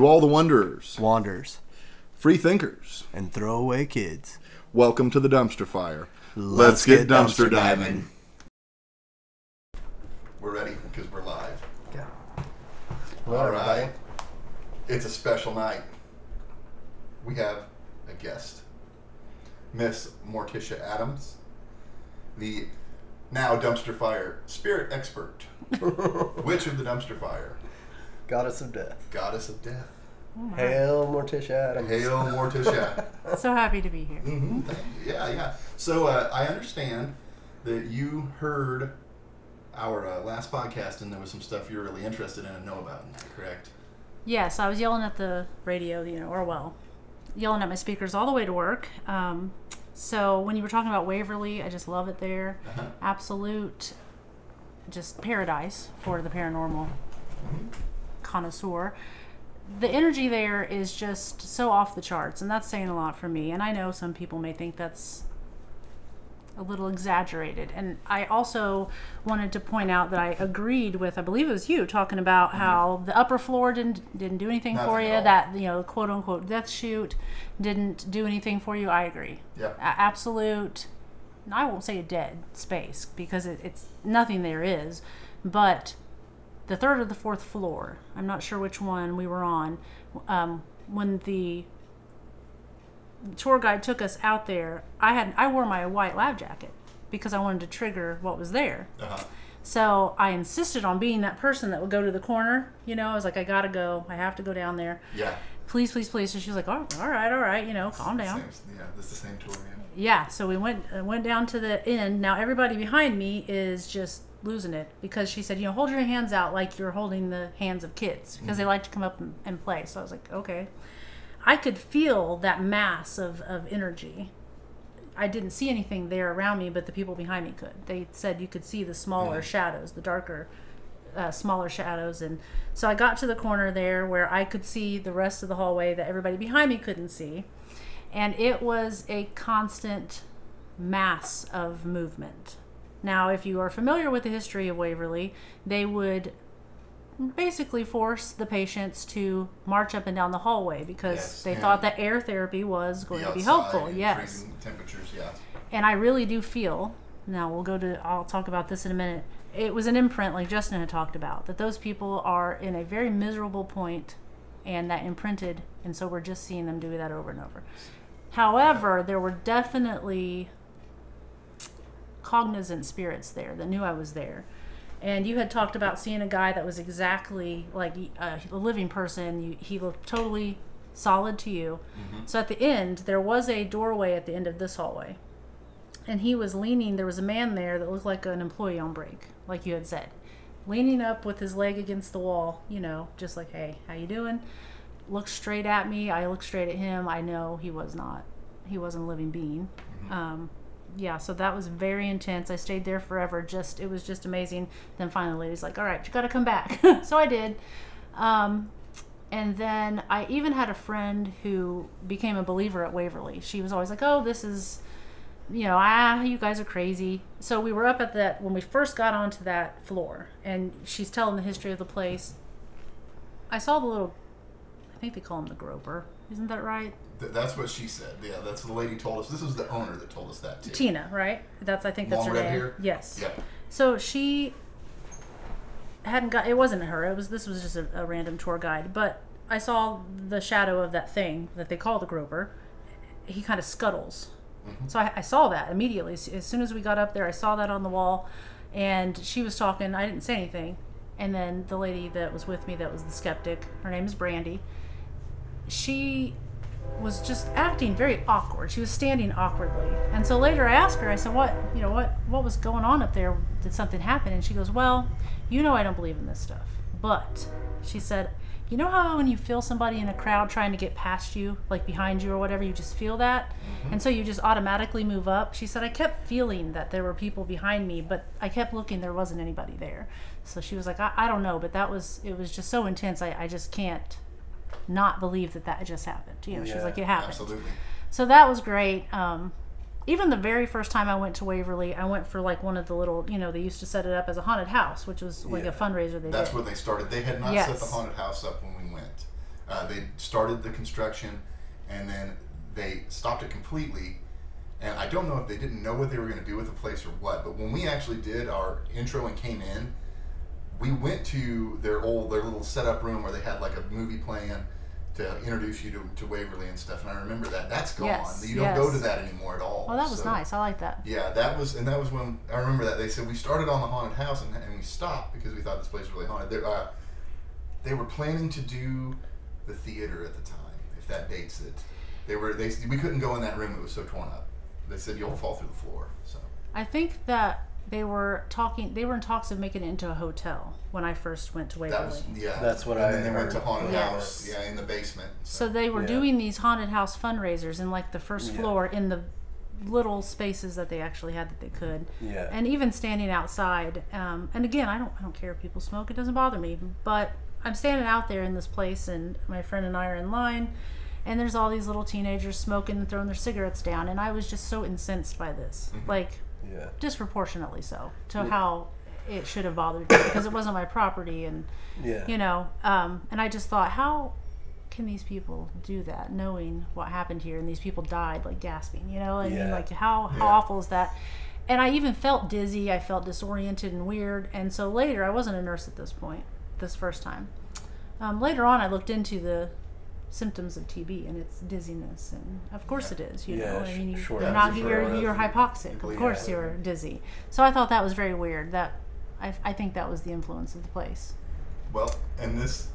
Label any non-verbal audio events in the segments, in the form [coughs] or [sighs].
To all the wanderers, Wanderers, free thinkers, and throwaway kids. welcome to the dumpster fire. Let's get dumpster diving. We're ready because we're live. Yeah. All right. It's a special night. We have a guest, Miss Morticia Adams, the now dumpster fire spirit expert, [laughs] witch of the dumpster fire, Goddess of Death. goddess of death. Hail Morticia Adams. Hail Morticia. [laughs] So happy to be here. hmm Yeah, yeah. So uh, I understand that you heard our uh, last podcast and there was some stuff you're really interested in and know about. Is that correct? Yes, I was yelling at the radio, you know, or well, yelling at my speakers all the way to work. Um, so when you were talking about Waverly, I just love it there. Uh-huh. Absolute, just paradise for the paranormal connoisseur. The energy there is just so off the charts, and that's saying a lot for me. And I know some people may think that's a little exaggerated. And I also wanted to point out that I agreed with, I believe it was you, talking about how the upper floor didn't didn't do anything for you. That you know, quote unquote death chute didn't do anything for you. I agree. Yeah. A- absolute. I won't say a dead space because it, it's nothing there is, but the third or the fourth floor. I'm not sure which one we were on. Um, when the tour guide took us out there, I had I wore my white lab jacket because I wanted to trigger what was there. Uh-huh. So I insisted on being that person that would go to the corner. You know, I was like, I gotta go. I have to go down there. Yeah. Please, please, please. So she was like, oh, all right, all right. You know, calm down. Same, yeah, this is the same tour. Yeah. Yeah, so we went uh, went down to the end. Now everybody behind me is just losing it because she said, you know, hold your hands out like you're holding the hands of kids because they like to come up and, and play. So I was like, okay. I could feel that mass of, of energy. I didn't see anything there around me, but the people behind me could. They said you could see the smaller shadows, the darker, uh, smaller shadows. And so I got to the corner there where I could see the rest of the hallway that everybody behind me couldn't see and it was a constant mass of movement. Now, if you are familiar with the history of Waverly, they would basically force the patients to march up and down the hallway because Yes, they thought that air therapy was going to be helpful. Yes. freezing temperatures. Yeah. And I really do feel, now we'll go to, I'll talk about this in a minute. It was an imprint, like Justin had talked about, that those people are in a very miserable point and that imprinted, and so we're just seeing them do that over and over. However, there were definitely cognizant spirits there that knew I was there. And you had talked about seeing a guy that was exactly like uh, a living person. You, he looked totally solid to you. So at the end, there was a doorway at the end of this hallway. And he was leaning, there was a man there that looked like an employee on break, like you had said. Leaning up with his leg against the wall, you know, just like, hey, how you doing? Looked straight at me. I look straight at him. I know he was not, he wasn't a living being. Um, yeah, so that was very intense. I stayed there forever. Just it was just amazing. Then finally, the lady's like, "All right, you got to come back." [laughs] so I did. Um, and then I even had a friend who became a believer at Waverly. She was always like, "Oh, this is, you know, ah, you guys are crazy." So we were up at that when we first got onto that floor, and she's telling the history of the place. I saw the little, I think they call him the groper. Isn't that right? Th- that's what she said. Yeah, that's what the lady told us. This was the owner that told us that too. Tina, right? That's I think that's Long her red name. hair? Yes. Yeah. So she hadn't got. It wasn't her. It was this was just a, a random tour guide. But I saw the shadow of that thing that they call the groper. He kind of scuttles. Mm-hmm. So I, I saw that immediately. As, as soon as we got up there, I saw that on the wall, and she was talking. I didn't say anything. And then the lady that was with me, that was the skeptic. Her name is Brandy. She was just acting very awkward. She was standing awkwardly. And so later I asked her, I said, "What, you know, what what was going on up there? Did something happen?" And she goes, "Well, you know I don't believe in this stuff." But she said, "You know how when you feel somebody in a crowd trying to get past you, like behind you or whatever, you just feel that? Mm-hmm. And so you just automatically move up." She said, "I kept feeling that there were people behind me, but I kept looking there wasn't anybody there." So she was like, "I, I don't know, but that was it was just so intense. I, I just can't not believe that that just happened. You know, she's like, it happened. Absolutely. So that was great. Um, even the very first time I went to Waverly, I went for like one of the little, you know, they used to set it up as a haunted house, which was like Yeah. a fundraiser they That's did. where they started. They had not set the haunted house up when we went. Uh, they started the construction, and then they stopped it completely. And I don't know if they didn't know what they were going to do with the place or what. But when we actually did our intro and came in, we went to their old their little setup room where they had like a movie playing to introduce you to, to Waverly and stuff. And I remember that. That's gone. Yes, you don't go to that anymore at all. Oh, that was So- nice. I like that. yeah, that was, and that was when I remember that they said we started on the haunted house and, and we stopped because we thought this place was really haunted. They, uh, they were planning to do the theater at the time, if that dates it. They were they we couldn't go in that room; it was so torn up. They said you'll fall through the floor. So I think that they were talking. They were in talks of making it into a hotel when I first went to Waverly. that was yeah. That's what and I then they went to haunted Yes. house, yeah, in the basement. So so they were Yeah. doing these haunted house fundraisers in like the first Yeah. floor in the little spaces that they actually had that they could. Yeah. And even standing outside. Um, and again, I don't I don't care if people smoke. It doesn't bother me. But I'm standing out there in this place, and my friend and I are in line. And there's all these little teenagers smoking and throwing their cigarettes down, and I was just so incensed by this, like yeah. disproportionately so to how it should have bothered me because it wasn't my property, and Yeah. you know um, and i just thought how can these people do that knowing what happened here and these people died like gasping you know i mean like how how Yeah. awful is that and i even felt dizzy i felt disoriented and weird and so later i wasn't a nurse at this point this first time um, later on i looked into the symptoms of tb and it's dizziness and of course Yeah. it is you Yeah, know i mean you, sure. you're not for you're, you're hypoxic of course yeah. you're dizzy so i thought that was very weird that I, I think that was the influence of the place Well, and this,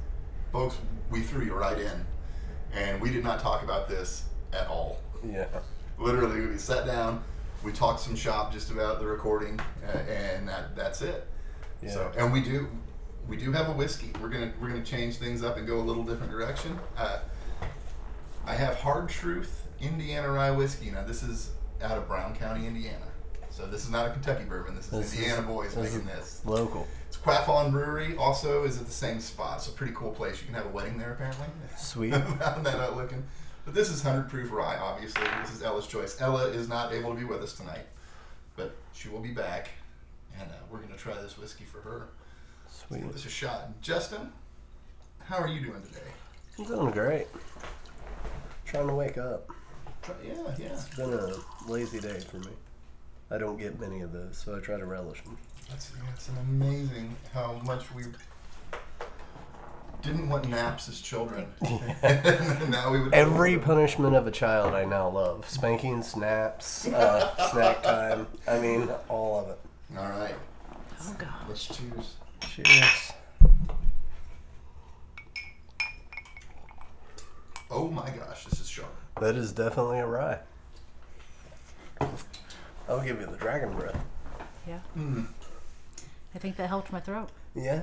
folks, we threw you right in, and we did not talk about this at all. Yeah. literally we sat down we talked some shop just about the recording uh, and that, that's it Yeah. so and we do we do have a whiskey we're gonna we're gonna change things up and go a little different direction uh, i have hard truth indiana rye whiskey now this is out of brown county indiana so this is not a kentucky bourbon this is This is- indiana boys this making this Local. it's Quaff ON brewery also is at the same spot it's a pretty cool place you can have a wedding there apparently Sweet. [laughs] found that out looking. But this is 100 proof rye, obviously. This is Ella's choice. Ella is not able to be with us tonight, but she will be back, and uh, we're going to try this whiskey for her. Sweet. Give this a shot. Justin, how are you doing today? I'm doing great. Trying to wake up. Yeah, yeah. It's been a lazy day for me. I don't get many of those, so I try to relish them. That's, that's an amazing how much we didn't want naps as children. and [laughs] [laughs] now we would Every punishment of a child I now love. Spanking, snaps, uh, [laughs] snack time. I mean, all of it. All right, oh god let's choose. Cheers. Oh my gosh, this is sharp. That is definitely a rye. I'll give you the dragon breath. yeah Mm. I think that helped my throat. Yeah.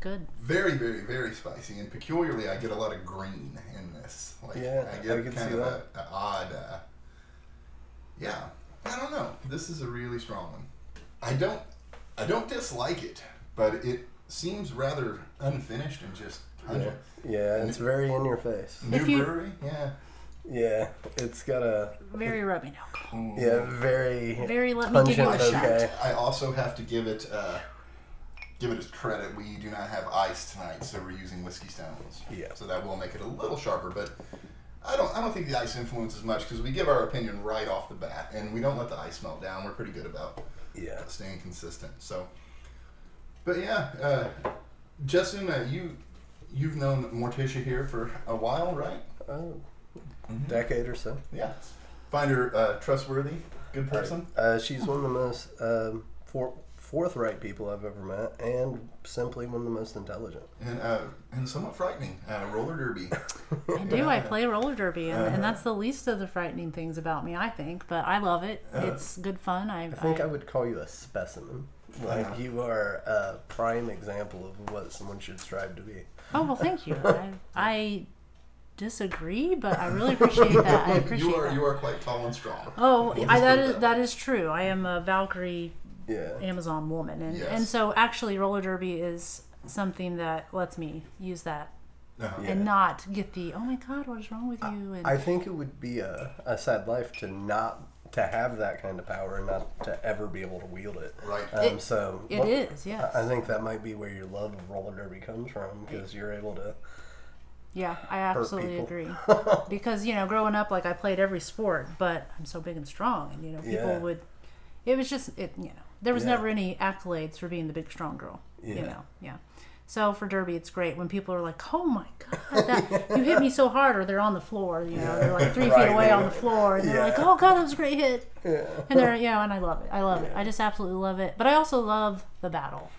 Good. Very, very, very spicy, and peculiarly, I get a lot of green in this. Like, Yeah, I I get can kind see of that. a, a odd. Uh, yeah, I don't know. This is a really strong one. I don't, I don't dislike it, but it seems rather unfinished and just Yeah. pungent. Yeah, it's very in your face. New you- brewery, yeah. Yeah, it's got a Very rubbing alcohol. yeah very Very let me give you a pungent. shot. I also have to give it, uh, give it its credit. We do not have ice tonight, so we're using whiskey stones. Yeah. So that will make it a little sharper, but I don't. I don't think the ice influences much because we give our opinion right off the bat, and we don't let the ice melt down. We're pretty good about Yeah. staying consistent. So, but yeah, uh, Justin, uh, you you've known Morticia here for a while, right? Oh, Mhm. decade or so. Yeah. Find her uh, trustworthy, good person. Uh, she's one of the most um, for, forthright people I've ever met, and simply one of the most intelligent. and uh, and somewhat frightening. Uh, roller derby. [laughs] I do. I play roller derby, and, Uh-huh. and that's the least of the frightening things about me, I think. But I love it. Uh-huh. It's good fun. I, I think I would call you a specimen. Like Uh-huh. you are a prime example of what someone should strive to be. Oh well, thank you. I, I disagree, but I really appreciate that. I [laughs] appreciate you are that. you are quite tall and strong. Oh, We'll I, just that put it is that that way. is true. I am a Valkyrie Yeah. Amazon woman, and Yes. and so actually roller derby is something that lets me use that Uh-huh. Yeah. and not get the oh my god, what is wrong with you? And I think it would be a, a sad life to not to have that kind of power and not to ever be able to wield it. Right. Um, It- so it well, is, yes. I I think that might be where your love of roller derby comes from because you're able to Yeah, I absolutely people. agree. [laughs] because you know, growing up, like I played every sport, but I'm so big and strong, and you know, people Yeah. would. It was just it. You know, there was Yeah. never any accolades for being the big strong girl. You Yeah. know, yeah. So for derby, it's great when people are like, "Oh my god, that, you hit me so hard," or they're on the floor. You know, they're like three [laughs] Right, feet away on the floor, and they're Yeah. like, "Oh god, that was a great hit." Yeah. And they're yeah, and I love it. I love it. I just absolutely love it. But I also love the battle.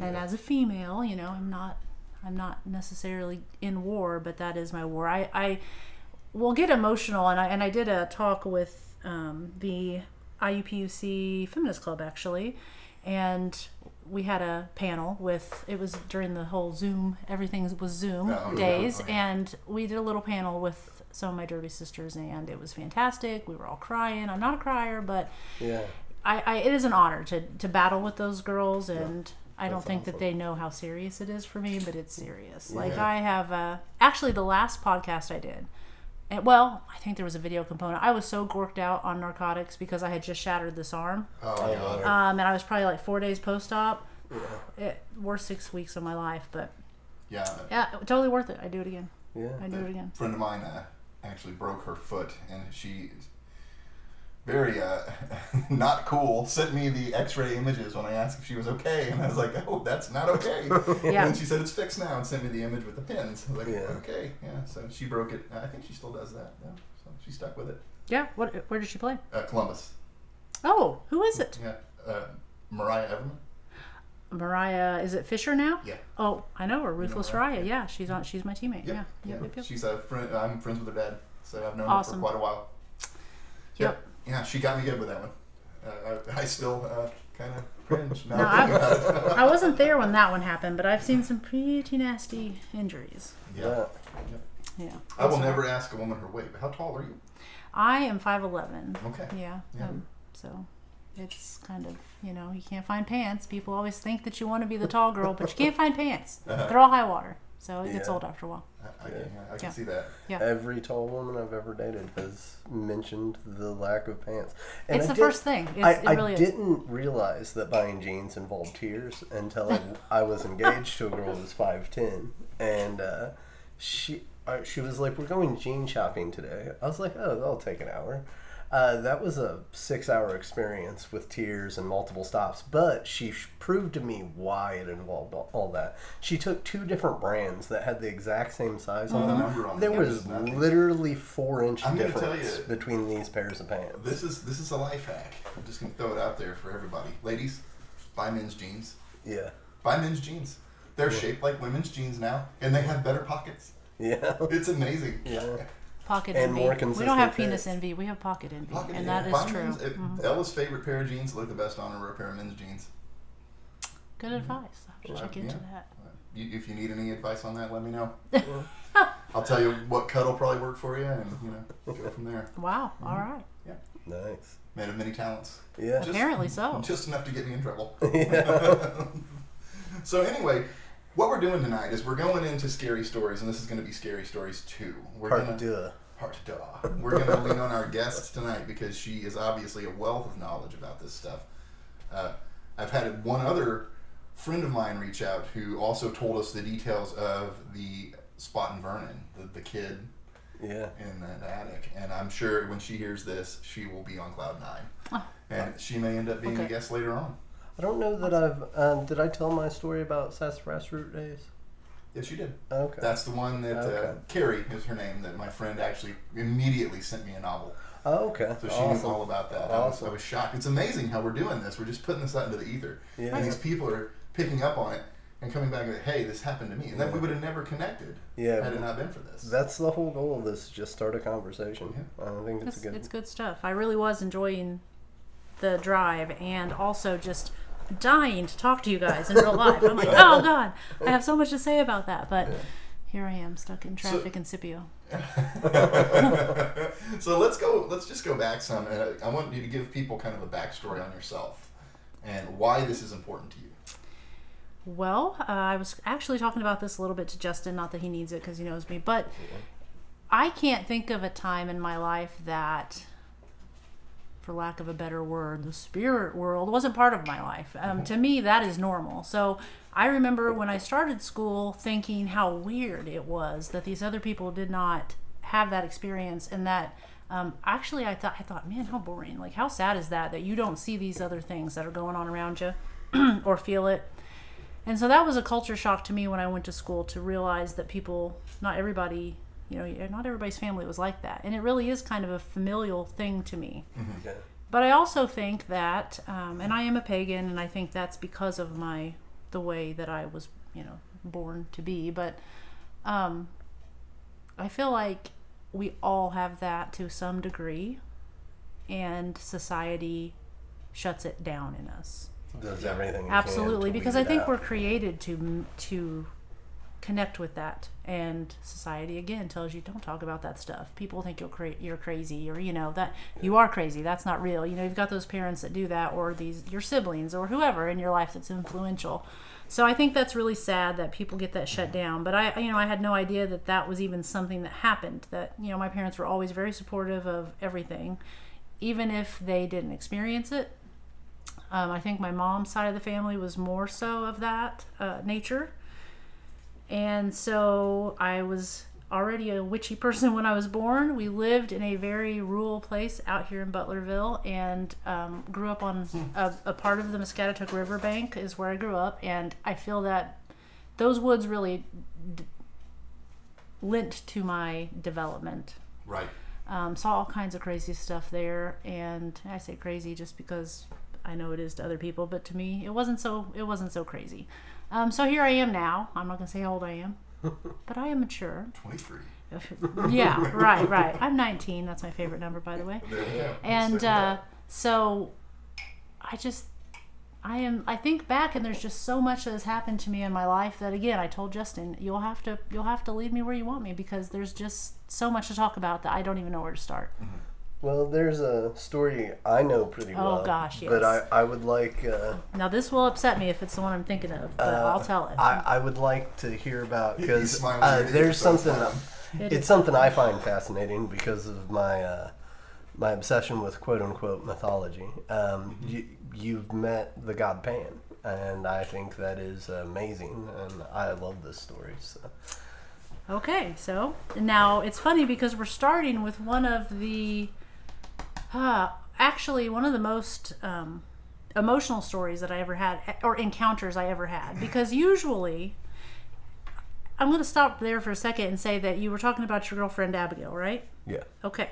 And as a female, you know, I'm not I'm not necessarily in war, but that is my war. I I will get emotional, and I and I did a talk with um, the IUPUC Feminist Club actually, and we had a panel with it was during the whole Zoom everything was Zoom Oh, yeah, days, okay. and we did a little panel with some of my Derby sisters, and it was fantastic. We were all crying. I'm not a crier, but Yeah. I, I it is an honor to to battle with those girls and I don't think that they know how serious it is for me, but it's serious. Like I have uh actually the last podcast I did. And well, I think there was a video component. I was so gorked out on narcotics because I had just shattered this arm. Oh, Um, and I was probably like four days post op. Yeah. It worst six weeks of my life, but Yeah. yeah, totally worth it. I do it again. Yeah. I do it again. Friend of mine uh, actually broke her foot, and she very uh, [laughs] not cool sent me the X-ray images when I asked if she was okay, and I was like, "Oh, that's not okay." [laughs] Yeah. And she said it's fixed now, and sent me the image with the pins. I was like, Yeah. "Okay, yeah." So she broke it. I think she still does that. Yeah. So she stuck with it. Yeah. What? Where did she play? Uh, Columbus. Oh, who is it? Yeah. Uh, Mariah Everman. Mariah. Is it Fisher now? Yeah. Oh, I know her. Ruthless Mariah? Raya. Yeah, she's on. She's my teammate. Yep. Yeah. Yep. yeah. Yep. Yep. She's a friend. I'm friends with her dad, so I've known Awesome. her for quite a while. Yep. Yeah, she got me good with that one. Uh, I, I still uh, kind of cringe now No, I- about it. I wasn't there when that one happened, but I've seen some pretty nasty injuries. yeah. Yeah. I will So, never ask a woman her weight. But how tall are you? I am five eleven. Okay. Yeah. Yeah. Um, so it's kind of you know you can't find pants. People always think that you want to be the tall girl, but you can't find pants. They're all high water, so it gets Yeah. old after a while. I, I can, I can Yeah. see that. Every tall woman I've ever dated has mentioned the lack of pants. And it's I the did- first thing. It's, I, it really I is. didn't realize that buying jeans involved tears until I, I was engaged to a girl who was five ten, and uh, she uh, she was like, "We're going jean shopping today." I was like, "Oh, that'll take an hour." Uh, that was a six-hour experience with tears and multiple stops, but she sh- proved to me why it involved all, all that. She took two different brands that had the exact same size on The them. number on There was literally four-inch I'm difference you- between these pairs of pants. This is this is a life hack. I'm just gonna throw it out there for everybody. Ladies, buy men's jeans. yeah, Buy men's jeans. They're shaped like women's jeans now, and they have better pockets. yeah. It's amazing. Yeah. Pocket And envy. more we don't consistent have penis fits. envy. We have pocket envy, Pocket and jeans. that is Buy true. men's- uh, Mhm. Ella's favorite pair of jeans look the best on her were a pair of men's jeans. Good advice. I'll have to Well, check into yeah. that. You, if you need any advice on that, let me know. [laughs] I'll tell you what cut will probably work for you, and you know, go from there. [laughs] Wow. Mm-hmm. All right. Yeah. Nice. Man of many talents. Yeah. Just- Apparently so. Just enough to get me in trouble. [laughs] yeah. So anyway, what we're doing tonight is we're going into scary stories, and this is going to be scary stories two. We're Part gonna, deux. Part duh. We're going to lean on our guest tonight because she is obviously a wealth of knowledge about this stuff. Uh, I've had one other friend of mine reach out who also told us the details of the spot in Vernon, the, the kid Yeah. in that attic, and I'm sure when she hears this, she will be on cloud nine, Oh. and she may end up being a guest later on. I don't know that I've. Um, did I tell my story about Sassafras Root Days? Yes, you did. Okay. That's the one that uh, Carrie is her name. That my friend actually immediately sent me a novel, oh, okay. so she awesome. knew all about that. I, was, I was shocked. It's amazing how we're doing this. We're just putting this out into the ether, Yeah. and these people are picking up on it and coming back and hey, this happened to me, and then we would have never connected Yeah. had it not been for this. That's the whole goal of this. Just start a conversation. Yeah. I think it's, It's, good. it's good stuff. I really was enjoying the drive and also just dying to talk to you guys in real life. I'm like, oh god, I have so much to say about that, but here I am stuck in traffic in Scipio. [laughs] so let's go. Let's just go back some. I want you to give people kind of a backstory on yourself and why this is important to you. Well, uh, I was actually talking about this a little bit to Justin. Not that he needs it because he knows me, but I can't think of a time in my life that for lack of a better word, the spirit world wasn't part of my life. Um, to me, that is normal. So I remember when I started school thinking how weird it was that these other people did not have that experience and that um, actually I thought I thought man how boring like how sad is that that you don't see these other things that are going on around you [clears throat] or feel it and so that was a culture shock to me when I went to school to realize that people not everybody you know not everybody's family was like that and it really is kind of a familial thing to me Yeah. but I also think that, um, and I am a pagan, and I think that's because of my the way that I was, you know, born to be. But um, I feel like we all have that to some degree, and society shuts it down in us. Does everything. Absolutely, because I think out. we're created to to connect with that, and society again tells you don't talk about that stuff. People think you're cra- you're crazy, or you know that you are crazy. That's not real. You know, you've got those parents that do that, or these your siblings, or whoever in your life that's influential. So I think that's really sad that people get that shut down. But I, you know, I had no idea that that was even something that happened. That you know, my parents were always very supportive of everything, even if they didn't experience it. Um, I think my mom's side of the family was more so of that uh, nature. And so I was already a witchy [laughs] person when I was born. We lived in a very rural place out here in Butlerville and um, grew up on a, a part of the Muscatatuck River bank, is where I grew up. And I feel that those woods really d- lent to my development Right. um, saw all kinds of crazy stuff there and i say crazy just because i know it is to other people but to me it wasn't so it wasn't so crazy um, so here i am now. I'm not going to say how old i am [laughs] but i am mature. 23. [laughs] yeah right right. I'm 19 that's my favorite number by the way. Go. and uh, so i just i am i think back and there's just so much that has happened to me in my life that again i told justin you'll have to you'll have to lead me where you want me because there's just so much to talk about that i don't even know where to start Well, there's a story I know pretty well. Oh, well. gosh, But I, yes. I would like. Uh, now this will upset me if it's the one i'm thinking of but Uh, i'll tell it I, I would like to hear about He- because uh, there's something. smiling. It it's is something I find fascinating because of my uh, my obsession with quote unquote mythology. Um, you, you've met the god Pan, and I think that is amazing, and I love this story. So. Okay, so now it's funny because we're starting with one of the, uh, actually one of the most um, emotional stories that I ever had, or encounters I ever had. Because usually, I'm going to stop there for a second and say that you were talking about your girlfriend Abigail, right? Yeah. Okay.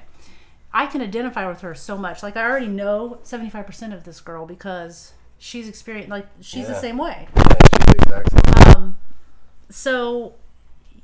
I can identify with her so much. Like I already know 75% of this girl because she's experienced like she's the same way. Yeah, she's the exact same. Um, so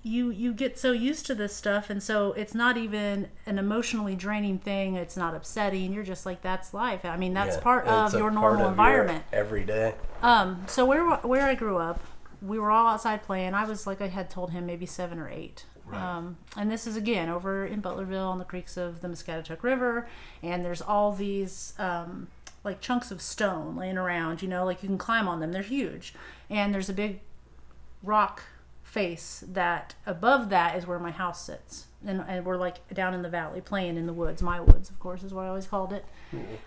you you get so used to this stuff, and so it's not even an emotionally draining thing. It's not upsetting. You're just like that's life. I mean, that's Yeah, part of your normal of your environment. every day. Um, so where where I grew up, we were all outside playing. I was like I had told him maybe seven or eight. Right. Um, and this is again over in Butlerville on the creeks of the Muscatatuck River, and there's all these um, like chunks of stone laying around. You know, like you can climb on them. They're huge, and there's a big rock face that above that is where my house sits. And, and we're like down in the valley playing in the woods. My woods, of course, is what I always called it.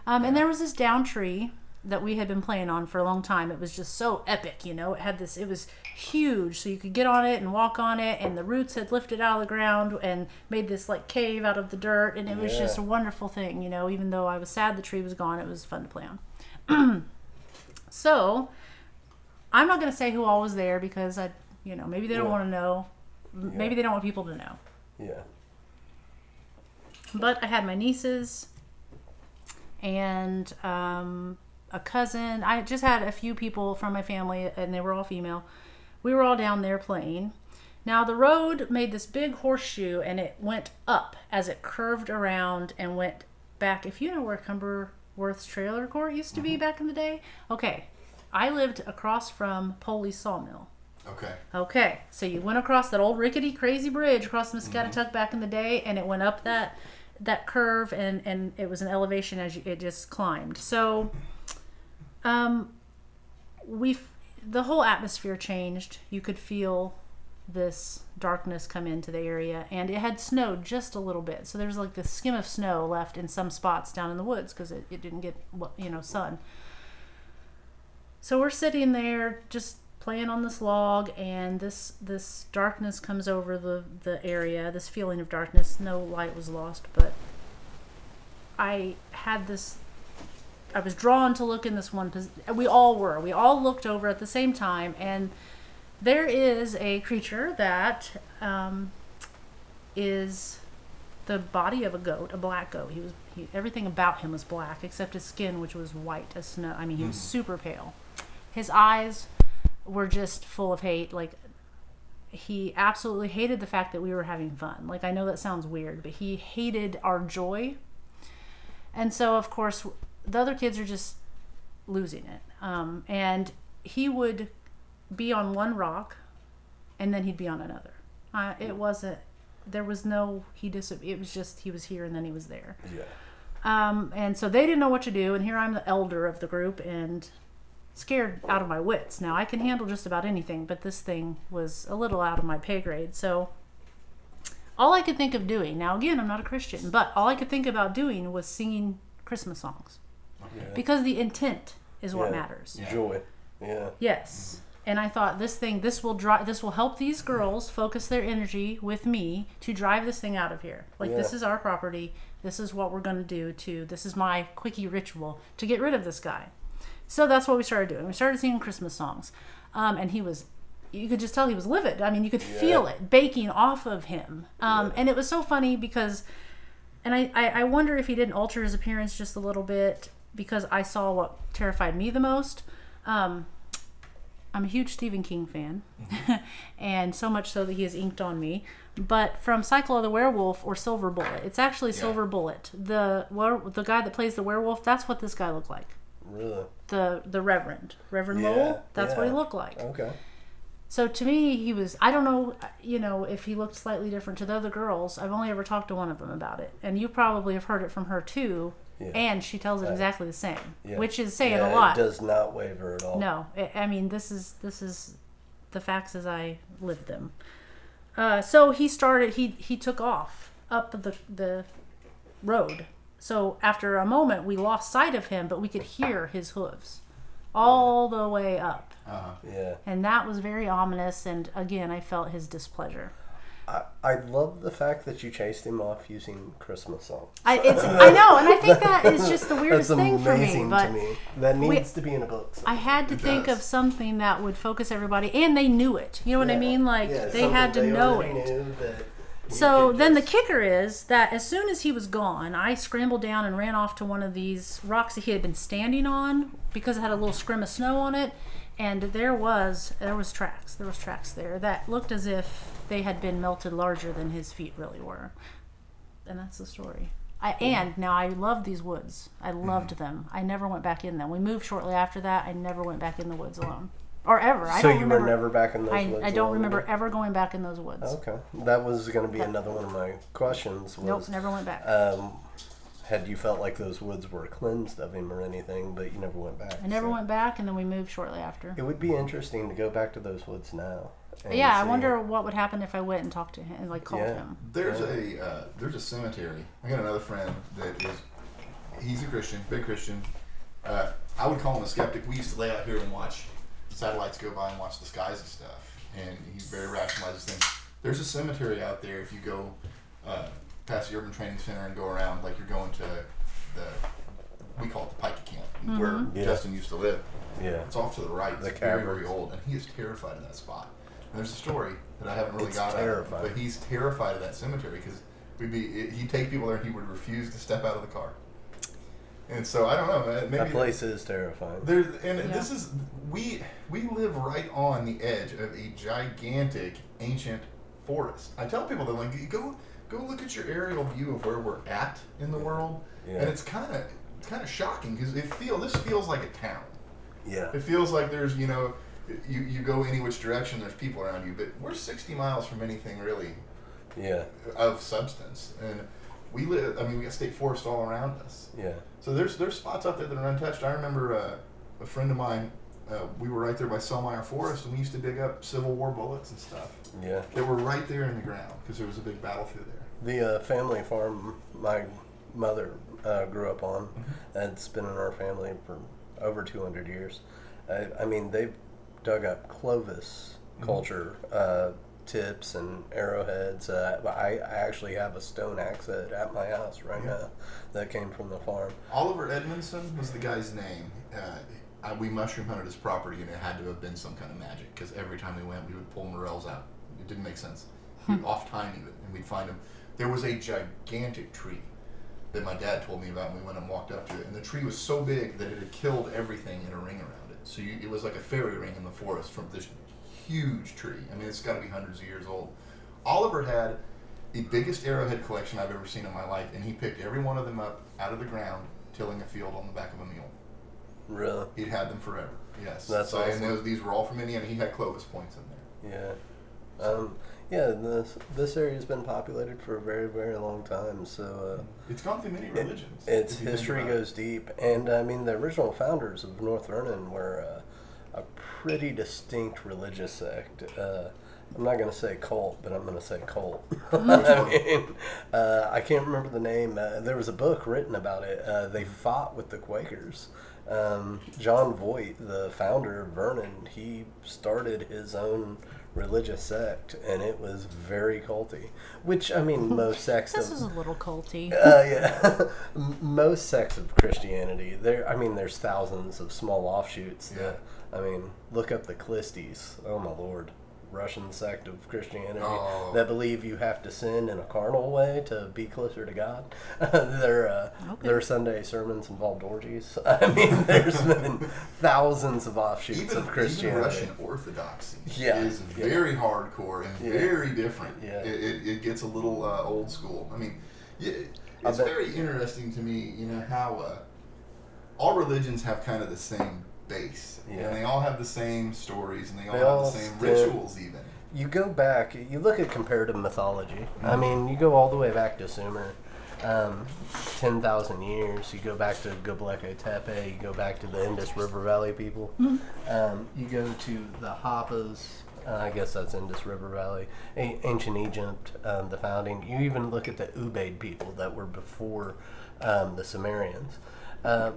Um, and there was this down tree that we had been playing on for a long time. It was just so epic, you know. It had this, it was huge, so you could get on it and walk on it, and the roots had lifted out of the ground and made this like cave out of the dirt, and it was Yeah. just a wonderful thing, you know. Even though I was sad the tree was gone, it was fun to play on. [clears throat] so, I'm not going to say who all was there because I, you know, maybe they don't Yeah. want to know. M- Maybe they don't want people to know. Yeah. But I had my nieces and um, a cousin. I just had a few people from my family, and they were all female. We were all down there playing. Now, the road made this big horseshoe and it went up as it curved around and went back. If you know where Cumberworth's trailer court used to be back in the day, okay. I lived across from Poley's Sawmill. Okay. Okay, so you went across that old rickety crazy bridge across the Muscatatuck back in the day, and it went up that that curve, and and it was an elevation as you, it just climbed. So, um, we the whole atmosphere changed. You could feel this darkness come into the area and it had snowed just a little bit so there was like this skim of snow left in some spots down in the woods because it, it didn't get you know sun so we're sitting there just playing on this log and this this darkness comes over the the area this feeling of darkness no light was lost but i had this i was drawn to look in this one we all were we all looked over at the same time and there is a creature that um, is the body of a goat, a black goat. He was he, everything about him was black except his skin, which was white as snow. I mean, he was super pale. His eyes were just full of hate. Like he absolutely hated the fact that we were having fun. Like I know that sounds weird, but he hated our joy. And so, of course, the other kids are just losing it. Um, and he would be on one rock and then he'd be on another. Uh, it wasn't, there was no, he dis- it was just, he was here and then he was there. Yeah. Um, and so they didn't know what to do. And here I'm the elder of the group and scared out of my wits. Now I can handle just about anything, but this thing was a little out of my pay grade. So all I could think of doing, now again, I'm not a Christian, but all I could think about doing was singing Christmas songs Yeah. because the intent is what Yeah. matters. Joy. Yeah. Yes. And I thought this thing, this will drive, this will help these girls focus their energy with me to drive this thing out of here. Like this is our property. This is what we're going to do to. This is my quickie ritual to get rid of this guy. So that's what we started doing. We started singing Christmas songs, um, and he was. You could just tell he was livid. I mean, you could feel it baking off of him. Um, Yeah. And it was so funny because, and I, I, I wonder if he didn't alter his appearance just a little bit because I saw what terrified me the most. Um, I'm a huge Stephen King fan, [laughs] and so much so that he has inked on me. But from Cycle of the Werewolf or Silver Bullet, it's actually Silver Bullet. The the guy that plays the werewolf, that's what this guy looked like. Really. The the Reverend Reverend Yeah, Lowe, that's what he looked like. Okay. So to me, he was. I don't know, you know, if he looked slightly different to the other girls. I've only ever talked to one of them about it, and you probably have heard it from her too. Yeah. And she tells it Right. exactly the same, Yeah. which is saying yeah, a lot. It does not waver at all. No, I I mean this is this is the facts as I lived them. Uh, so he started. He he took off up the the road. So after a moment, we lost sight of him, but we could hear his hooves all the way up, Uh-huh. Yeah. and that was very ominous. And again, I felt his displeasure. I, I love the fact that you chased him off using Christmas songs. I it's I know, and I think that is [laughs] just the weirdest That's thing for me. amazing But to me. That we- needs to be in a book. I had to It think does. of something that would focus everybody, and they knew it. You know what I mean? Like Yeah, they had to they know already it. Knew that you So then the kicker is that as soon as he was gone, I scrambled down and ran off to one of these rocks that he had been standing on because it had a little scrim of snow on it, and there was there was tracks. There was tracks there that looked as if they had been melted larger than his feet really were. And that's the story. I, and now I love these woods. I mm-hmm. loved them. I never went back in them. We moved shortly after that. I never went back in the woods alone, or ever. I so don't you remember. were never back in those I, woods. I don't remember again? ever going back in those woods. Okay, that was going to be another one of my questions. Was, Nope, never went back. Um, had you felt like those woods were cleansed of him or anything, but you never went back? I never so- went back, and then we moved shortly after. It would be interesting to go back to those woods now. and yeah, I wonder what would happen if I went and talked to him and like called Yeah. him. There's a uh, there's a cemetery. I got another friend that is he's a Christian, big Christian. Uh, I would call him a skeptic. We used to lay out here and watch satellites go by and watch the skies and stuff. And he very rationalizes things. There's a cemetery out there. If you go uh, past the Urban Training Center and go around, like you're going to the we call it the Pike Camp, where Yeah. Justin used to live. Yeah. It's off to the right. It's The very, caverns. very old, and he is terrified of that spot. And there's a story that I haven't really It's got out, terrifying. but he's terrified of that cemetery because we'd be he'd take people there, and he would refuse to step out of the car. And so I don't know, uh, maybe That place is terrifying. There, and Yeah. this is we we live right on the edge of a gigantic ancient forest. I tell people that like go go look at your aerial view of where we're at in the world, Yeah. and it's kind of it's kind of shocking because it feel this feels like a town. Yeah. It feels like there's you know you you go any which direction there's people around you, but we're 60 miles from anything really Yeah. of substance, and we live. I mean, we got state forest all around us. Yeah. So there's there's spots out there that are untouched. I remember uh, a friend of mine uh, we were right there by Selmier Forest, and we used to dig up Civil War bullets and stuff. Yeah. They were right there in the ground because there was a big battlefield there. The uh, family farm my mother uh, grew up on, that's been in our family for over 200 years. I, I mean, they've dug up Clovis culture uh, tips and arrowheads. Uh, I, I actually have a stone axe head at my house right Yeah. now that came from the farm. Oliver Edmondson was the guy's name. Uh, I, we mushroom hunted his property, and it had to have been some kind of magic because every time we went, we would pull morels out. It didn't make sense. We'd off time even, and we'd find them. There was a gigantic tree that my dad told me about, and we went and walked up to it. And the tree was so big that it had killed everything in a ring around it. So you, it was like a fairy ring in the forest from this huge tree. I mean, it's got to be hundreds of years old. Oliver had the biggest arrowhead collection I've ever seen in my life, and he picked every one of them up out of the ground, tilling a field on the back of a mule. Really? He'd had them forever. Yes. That's so, awesome. And those, these were all from Indiana. He had Clovis points in there. Yeah. Um, yeah, this, this area's been populated for a very, very long time. So uh, It's gone through many religions. its you think history goes deep. And I mean, the original founders of North Vernon were uh, pretty distinct religious sect. Uh, I'm not going to say cult, but I'm going to say cult. [laughs] I mean, uh, I can't remember the name. Uh, there was a book written about it. Uh, they fought with the Quakers. Um, John Vawter, the founder of Vernon, he started his own religious sect, and it was very culty. Which I mean, [laughs] most sects This of is a little culty. uh, yeah, [laughs] most sects of Christianity. There, I mean, there's thousands of small offshoots. That, I mean, look up the Khlysty. Oh my lord, Russian sect of Christianity Oh. that believe you have to sin in a carnal way to be closer to God. [laughs] their uh, Okay. their Sunday sermons involved orgies. [laughs] I mean, there's been thousands of offshoots Even, of even Christianity. Russian Orthodoxy Yeah, is yeah. very hardcore and Yeah. very different. Yeah. It, it, it gets a little uh, old school. I mean, yeah, it's bet- very interesting to me, you know, how uh, all religions have kind of the same base. Yeah. And they all have the same stories and they all They have all the same still- rituals, even. you go back, you look at comparative mythology. I mean, you go all the way back to Sumer, um, 10,000 years. You go back to Göbekli Tepe, you go back to the Indus River Valley people. Um, you go to the Hoppas, uh, I guess that's Indus River Valley, a- ancient Egypt, um, the founding. You even look at the Ubaid people that were before um, the Sumerians. Um,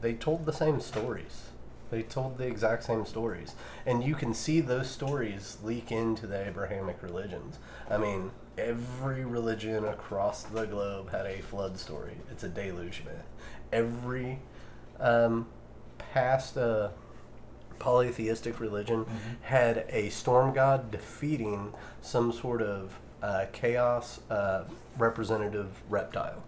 they told the same stories. They told the exact same stories. And you can see those stories leak into the Abrahamic religions. I mean, every religion across the globe had a flood story. It's a deluge myth. Every um, past uh, polytheistic religion had a storm god defeating some sort of uh, chaos uh, representative reptile.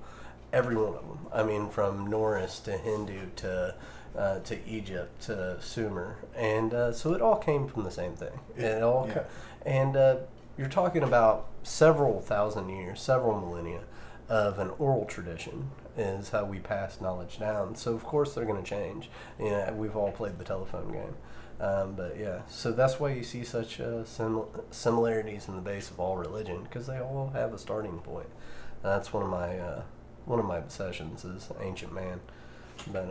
Every one of them. I mean, from Norse to Hindu to uh, to Egypt to Sumer, and uh, so it all came from the same thing. It all, yeah. ca- and uh, you're talking about several thousand years, several millennia of an oral tradition is how we pass knowledge down. So of course they're going to change. You know, we've all played the telephone game. Um, but yeah, so that's why you see such uh, sim- similarities in the base of all religion because they all have a starting point. That's one of my uh, one of my obsessions is ancient man. But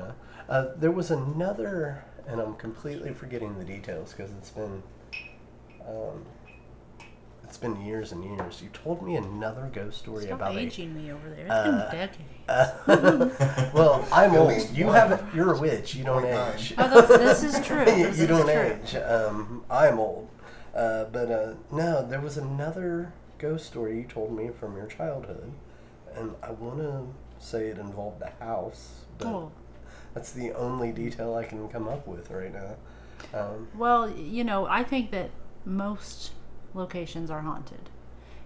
uh, uh, there was another, and I'm completely forgetting the details because it's been um, it's been years and years. You told me another ghost story Stop about a aging me over there. It's uh, been decades. uh, [laughs] well, I'm [laughs] old. You one. haven't. You're a witch. You don't Point age. Oh, this is [laughs] true. you, This you is don't true. age. Um, I'm old. Uh, but uh, no, there was another ghost story you told me from your childhood, and I want to say it involved a house, but Oh. that's the only detail I can come up with right now. Um, Well, you know, I think that most locations are haunted.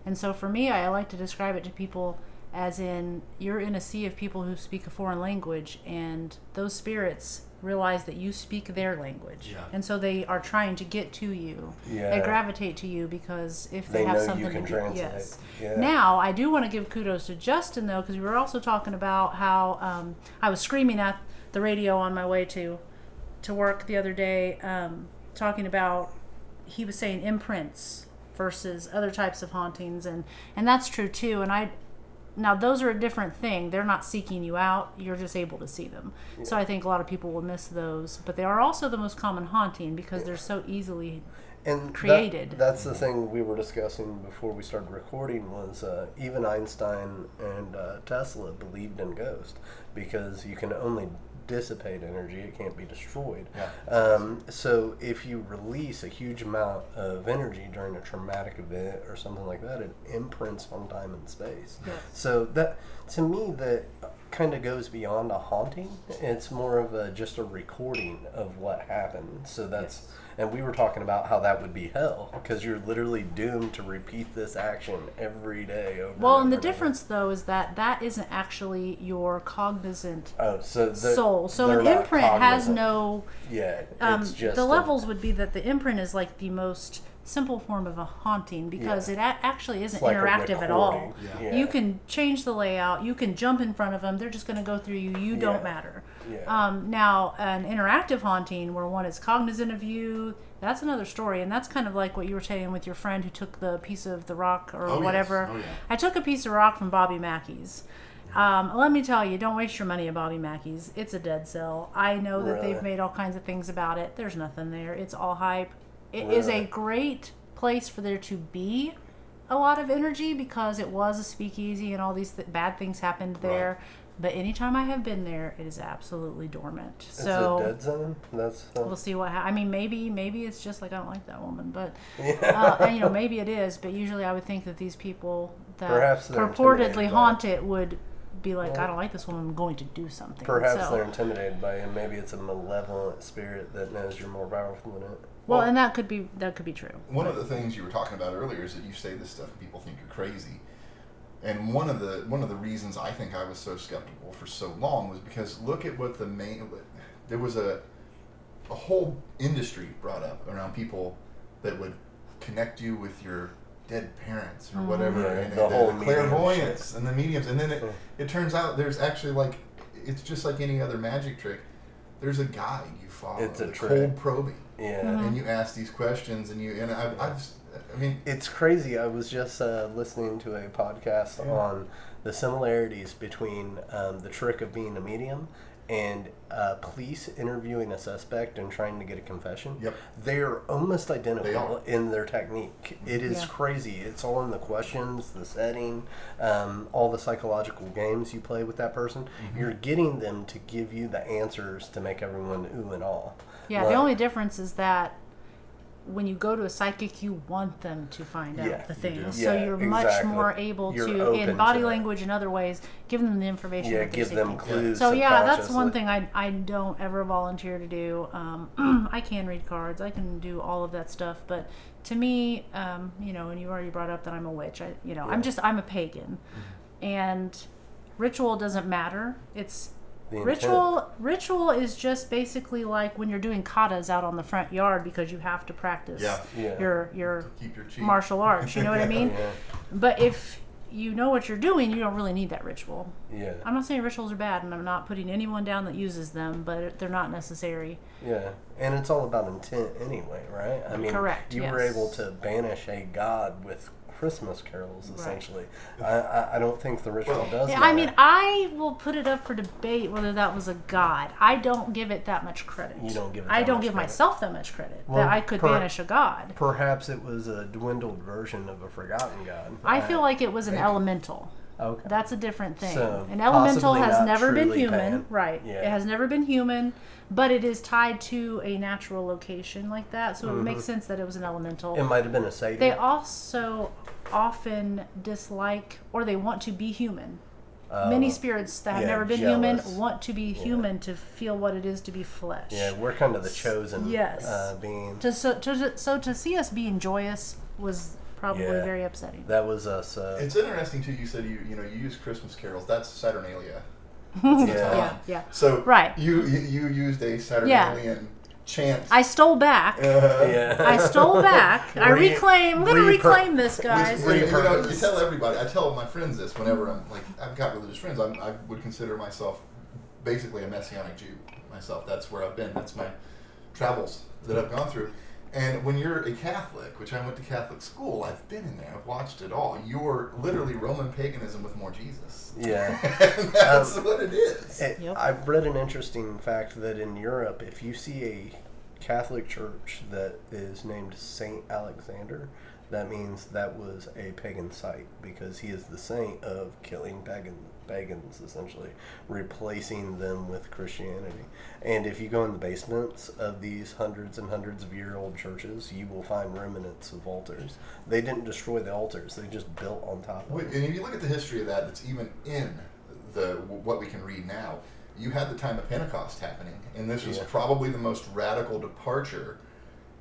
And so for me, I like to describe it to people as in you're in a sea of people who speak a foreign language, and those spirits realize that you speak their language. Yeah. And so they are trying to get to you. Yeah. They gravitate to you because if they, They have know you something can to do. translate. Yes. Yeah. Now, I do want to give kudos to Justin, though, because we were also talking about how um, I was screaming at the radio on my way to to work the other day, um, talking about he was saying imprints versus other types of hauntings, and and that's true too. And I now those are a different thing. They're not seeking you out. You're just able to see them. So I think a lot of people will miss those, but they are also the most common haunting because they're so easily and that- created. that's the thing we were discussing before we started recording was uh, even Einstein and uh, Tesla believed in ghosts because you can only dissipate energy; it can't be destroyed. Yeah. Um, so if you release a huge amount of energy during a traumatic event or something like that, it imprints on time and space. Yes. So that to me that kind of goes beyond a haunting. It's more of a just a recording of what happened. So that's and we were talking about how that would be hell because you're literally doomed to repeat this action every day over. Well, and over the difference though is that that isn't actually your cognizant Oh, so the, soul. So an imprint has no. Yeah, Um, it's just the a- levels would be that the imprint is like the most simple form of a haunting because Yeah. it a- actually isn't like interactive at all. recording. Yeah. You can change the layout. You can jump in front of them. They're just going to go through you. You Yeah. don't matter. Yeah. Um, now, an interactive haunting where one is cognizant of you, that's another story. And that's kind of like what you were saying with your friend who took the piece of the rock or Oh, yes. whatever. Oh, yeah. I took a piece of rock from Bobby Mackey's. Um, let me tell you, don't waste your money at Bobby Mackey's. It's a dead cell. I know that Really? they've made all kinds of things about it. There's nothing there. It's all hype. It is a great place for there to be a lot of energy because it was a speakeasy and all these th- bad things happened there. But anytime I have been there, it is absolutely dormant. It's So a dead zone. That's uh, we'll see what. Ha- I mean, maybe maybe it's just like I don't like that woman, but yeah. [laughs] uh, and, you know maybe it is. But usually, I would think that these people that Perhaps purportedly haunt it would be like, I don't like this woman. I'm going to do something. Perhaps So- they're intimidated by it. Maybe it's a malevolent spirit that knows you're more powerful than it. Well, Well- and that could be that could be true. One of the things you were talking about earlier is that you say this stuff and people think you're crazy. And one of the one of the reasons I think I was so skeptical for so long was because look at what the main there was a a whole industry brought up around people that would connect you with your dead parents or Mhm. whatever Yeah, and, the and whole the medium clairvoyance and the mediums and then it, Yeah. it turns out there's actually like it's just like any other magic trick there's a guide you follow It's a the trick. cold probing Yeah. Mhm. and you ask these questions and you and I've, I've I mean It's crazy. I was just uh, listening to a podcast Yeah. on the similarities between um, the trick of being a medium and uh, police interviewing a suspect and trying to get a confession. Yep. They're almost identical They are. in their technique. It is Yeah. crazy. It's all in the questions, the setting, um, all the psychological games you play with that person. Mm-hmm. You're getting them to give you the answers to make everyone ooh and all. Yeah, Like- the only difference is that when you go to a psychic, you want them to find out the you things. do. So Yeah, you're much exactly. more able You're to, in body that. language and other ways, give them the information. Yeah, give them seeking. clues. So yeah, that's one thing I, I don't ever volunteer to do. Um, [clears throat] I can read cards, I can do all of that stuff, but to me, um, you know, and you already brought up that I'm a witch. I, you know, I'm just I'm a pagan, and ritual doesn't matter. It's The intent. Ritual ritual is just basically like when you're doing katas out on the front yard because you have to practice Yeah. Yeah. your your keep your martial arts. You know what I [laughs] mean? Yeah. But if you know what you're doing, you don't really need that ritual. Yeah. I'm not saying rituals are bad, and I'm not putting anyone down that uses them, but they're not necessary. Yeah, and it's all about intent anyway, right? I mean, Correct, You were able to banish a god with Christmas carols, Right. essentially. I, I, I don't think the ritual Well, does. Yeah, I mean, I will put it up for debate whether that was a god. I don't give it that much credit. You don't give it I don't much give credit. myself that much credit Well, that I could per- banish a god. perhaps it was a dwindled version of a forgotten god. I uh, feel like it was an Maybe. elemental. Okay. That's a different thing. So, An elemental has never been human, pan. right? Yeah. It has never been human, but it is tied to a natural location like that, so it makes sense that it was an elemental. Mm-hmm. it might have been a satyr. they also often dislike or they want to be human. Uh, Many spirits that have yeah, never been jealous. human want to be human to feel what it is to be flesh. Yeah, we're kind of the chosen. Yes. Uh, being To so to so to see us being joyous was probably Yeah. very upsetting. that was us. Uh, It's interesting too. You said you you know you use Christmas carols. That's Saturnalia. [laughs] yeah. Yeah, yeah. So Right. You you, you used a Saturnalian chant. I stole back. uh, yeah. I stole back. [laughs] I Re- reclaim. I'm gonna repur- reclaim this, Which, guys. you, you know, you tell everybody. I tell my friends this whenever I'm like I've got religious friends. I'm, I would consider myself basically a messianic Jew myself. That's where I've been. That's my travels that I've gone through. And when you're a Catholic, which I went to Catholic school, I've been in there, I've watched it all. You're literally Roman paganism with more Jesus. Yeah. [laughs] that's Um, what it is. It- Yep. I've read an interesting fact that in Europe, if you see a Catholic church that is named Saint Alexander, that means that was a pagan site because he is the saint of killing pagan pagans, essentially replacing them with Christianity. And if you go in the basements of these hundreds and hundreds of year old churches, you will find remnants of altars. They didn't destroy the altars; they just built on top of Wait, them. And if you look at the history of that, that's even in the what we can read now. You had the time of Pentecost happening, and this was Yeah. probably the most radical departure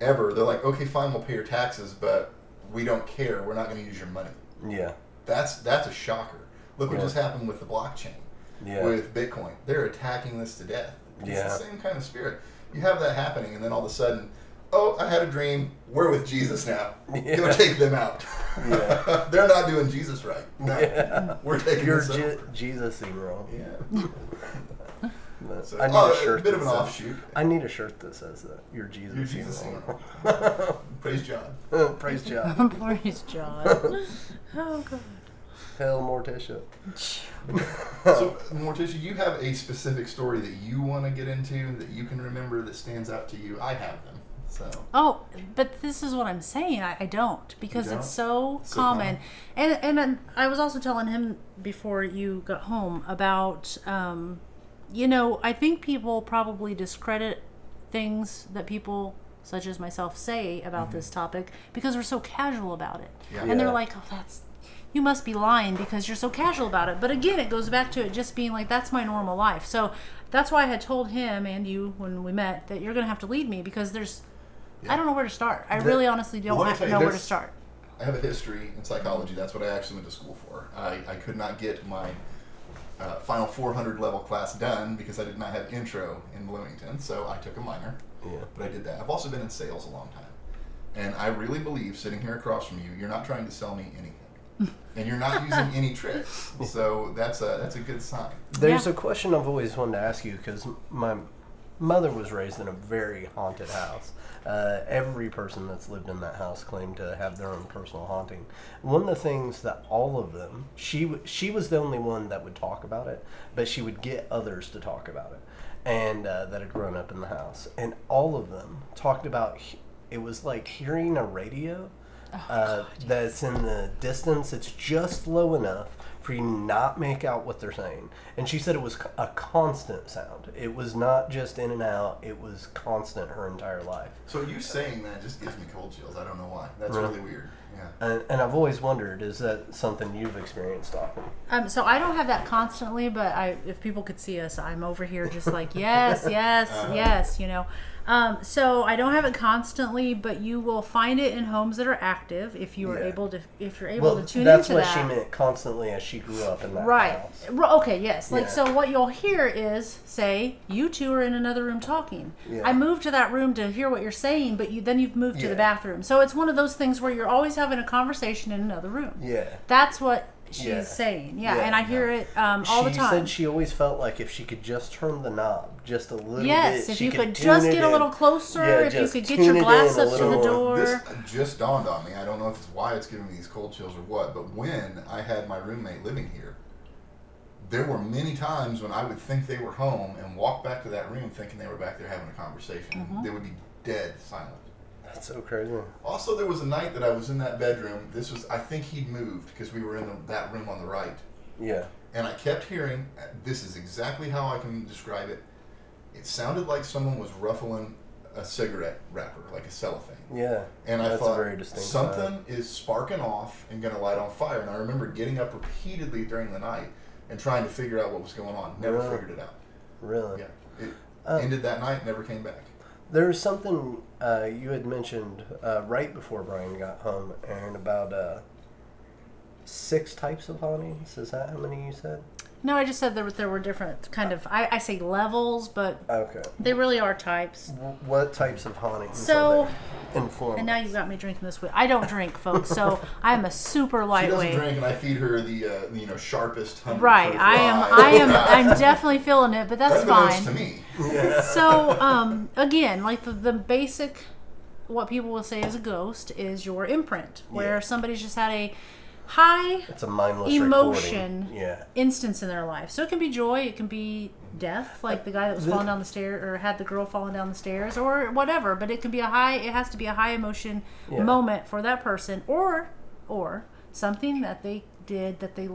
ever. They're like, okay, fine, we'll pay your taxes, but we don't care. We're not going to use your money. Yeah, That's that's a shocker. Look what Yeah. just happened with the blockchain, yeah, with Bitcoin. They're attacking this to death. It's Yeah. the same kind of spirit. You have that happening, and then all of a sudden, oh, I had a dream. We're with Jesus now. Go Yeah. take them out. Yeah. [laughs] They're not doing Jesus right. No, [laughs] Yeah. [laughs] we're taking You're Je- Jesus-ing wrong. Yeah. So, I need oh, a shirt. A bit of that an says- offshoot. I need a shirt that says that. You're Jesus. You're Jesus-ing. Praise John. Praise God. Praise John. Oh god. Hell Morticia. So, Morticia, you have a specific story that you want to get into that you can remember that stands out to you. I have them. So, Oh, but this is what I'm saying. I, I don't because don't? it's so, So common. common. And and then I was also telling him before you got home about, um, you know, I think people probably discredit things that people such as myself say about this topic because we're so casual about it, Yeah. and they're like, oh, that's. You must be lying because you're so casual about it. But again, it goes back to it just being like, that's my normal life. So that's why I had told him and you when we met that you're going to have to lead me because there's I don't know where to start. I The- really honestly don't Well, have you, know where to start. I have a history in psychology. That's what I actually went to school for. I, I could not get my uh, final 400 level class done because I did not have intro in Bloomington, so I took a minor. Yeah. But I did that. I've also been in sales a long time. And I really believe, sitting here across from you, you're not trying to sell me anything. And you're not using any tricks. So that's a, that's a good sign. There's Yeah. a question I've always wanted to ask you because my mother was raised in a very haunted house. Uh, every person that's lived in that house claimed to have their own personal haunting. One of the things that all of them, she w- she was the only one that would talk about it, but she would get others to talk about it, and uh, that had grown up in the house, and all of them talked about. he- It was like hearing a radio uh, that's in the distance. It's just low enough for you not make out what they're saying. And she said it was a constant sound. It was not just in and out. It was constant her entire life. So you saying that just gives me cold chills. I don't know why. That's Really? really weird. Yeah. And, and I've always wondered, is that something you've experienced often? Um, so I don't have that constantly, but I, if people could see us, I'm over here just like yes, [laughs] yes, Uh-huh. yes, you know. Um, so I don't have it constantly, but you will find it in homes that are active if you are Yeah. able to if you're able Well, to tune that's into what that. she meant constantly as she grew up in that Right. house. R- Okay, yes. Like, Yeah. so what you'll hear is, say, you two are in another room talking. Yeah. I moved to that room to hear what you're saying, but you then you've moved to the Yeah. bathroom. So it's one of those things where you're always having a conversation in another room. Yeah. That's what she's Yeah. saying. Yeah, Yeah. and I hear it um, all she the time. She said she always felt like if she could just turn the knob just a little yes, bit, if she you could could just it get a little closer, Yeah, if you just could get your glass up to the door. This just dawned on me. I don't know if it's why it's giving me these cold chills or what, but when I had my roommate living here, there were many times when I would think they were home and walk back to that room thinking they were back there having a conversation. Mm-hmm. They would be dead silent. That's so crazy. Also, there was a night that I was in that bedroom. This was, I think he'd moved because we were in the, that room on the right. Yeah. And I kept hearing, this is exactly how I can describe it. It sounded like someone was ruffling a cigarette wrapper, like a cellophane. Yeah. And I thought something sound. is sparking off and going to light on fire. And I remember getting up repeatedly during the night and trying to figure out what was going on. Never Really? figured it out. Really. Yeah, it Oh. ended that night. Never came back. There was something uh, you had mentioned uh, right before Brian got home, Aaron, about uh, six types of hauntings. Is that how many you said? No, I just said there there were different kind of, I, I say levels, but Okay. they really are types. What types of hauntings? So-. And now you've got me drinking this. Whi- I don't drink, folks, so [laughs] I'm a super lightweight. She doesn't drink, and I feed her the uh, you know sharpest. Right, I am. I am. I'm definitely feeling it, but that's fine. to me. Yeah. [laughs] So, um, again, like the, the basic what people will say is a ghost is your imprint, where Yeah. somebody's just had a high It's a mindless Emotion. recording. Yeah. instance in their life. So it can be joy, it can be death, like the guy that was falling down the stairs or had the girl falling down the stairs or whatever, but it can be a high it has to be a high emotion Yeah. moment for that person or or something that they did that they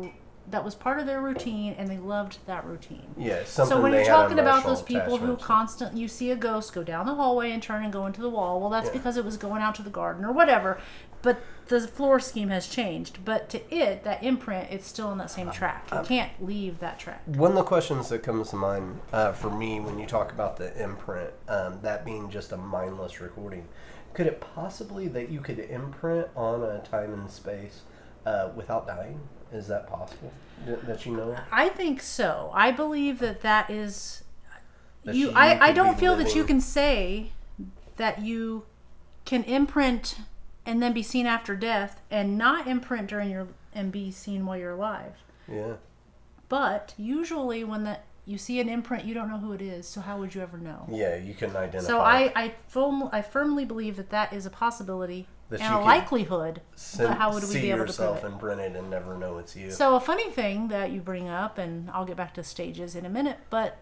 that was part of their routine and they loved that routine. Yeah. So when you're talking about those people who constantly you see a ghost go down the hallway and turn and go into the wall, well that's Yeah. because it was going out to the garden or whatever. But the floor scheme has changed. But to it, that imprint, it's still on that same track. You can't leave that track. One of the questions that comes to mind uh, for me when you talk about the imprint, um, that being just a mindless recording, could it possibly that you could imprint on a time and space uh, without dying? Is that possible? That, you know? of? I think so. I believe that that is That you. I, I don't feel that you can say that you can imprint and then be seen after death and not imprint during your and be seen while you're alive. Yeah. But usually when that you see an imprint, you don't know who it is. So how would you ever know? Yeah, you can identify. So I I, firm, I firmly believe that that is a possibility That and a likelihood. Sim- but how would we see be able to yourself prove it? imprinted and never know it's you? So a funny thing that you bring up, and I'll get back to stages in a minute, but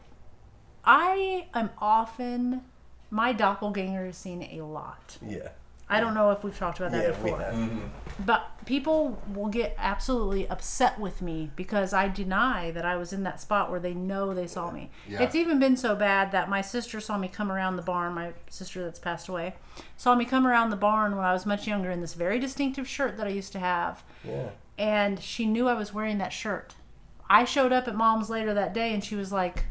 I am often my doppelganger is seen a lot. yeah. I don't know if we've talked about that Yeah, we before, have. Mm-hmm. but people will get absolutely upset with me because I deny that I was in that spot where they know they saw me. Yeah. It's even been so bad that my sister saw me come around the barn. My sister that's passed away saw me come around the barn when I was much younger in this very distinctive shirt that I used to have Yeah. and she knew I was wearing that shirt. I showed up at mom's later that day and she was like,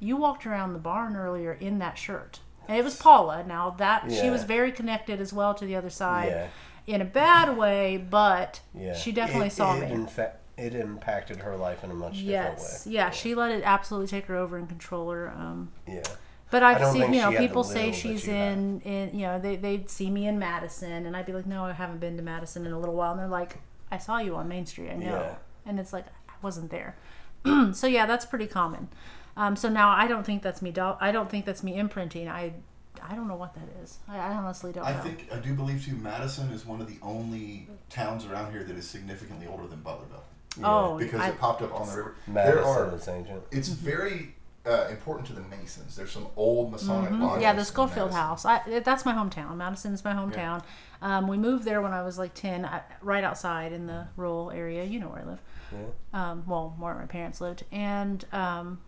You walked around the barn earlier in that shirt. And it was Paula. Now that she was very connected as well to the other side Yeah. in a bad way, but Yeah. she definitely it, saw it me. In fact, it impacted her life in a much yes. different way. Yeah, she let it absolutely take her over and control her. Um, Yeah. but I've seen, you know, she had the people say she's in, in, you know, they, they'd see me in Madison, and I'd be like, no, I haven't been to Madison in a little while. And they're like, I saw you on Main Street, I know. Yeah. And it's like, I wasn't there. [clears throat] so yeah, that's pretty common. Um, so now I don't think that's me. Do- I don't think that's me imprinting. I, I don't know what that is. I, I honestly don't I know. think I do believe too. Madison is one of the only towns around here that is significantly older than Butlerville oh, because I, it popped up on the river. Madison there are. is ancient. It's very uh, important to the Masons. There's some old Masonic lodges. Mm-hmm. yeah, the Schofield House. I, that's my hometown. Madison's my hometown. Um, we moved there when I was like ten, I, right outside in the rural area. You know where I live. Yeah. um, well, where my parents lived. And um,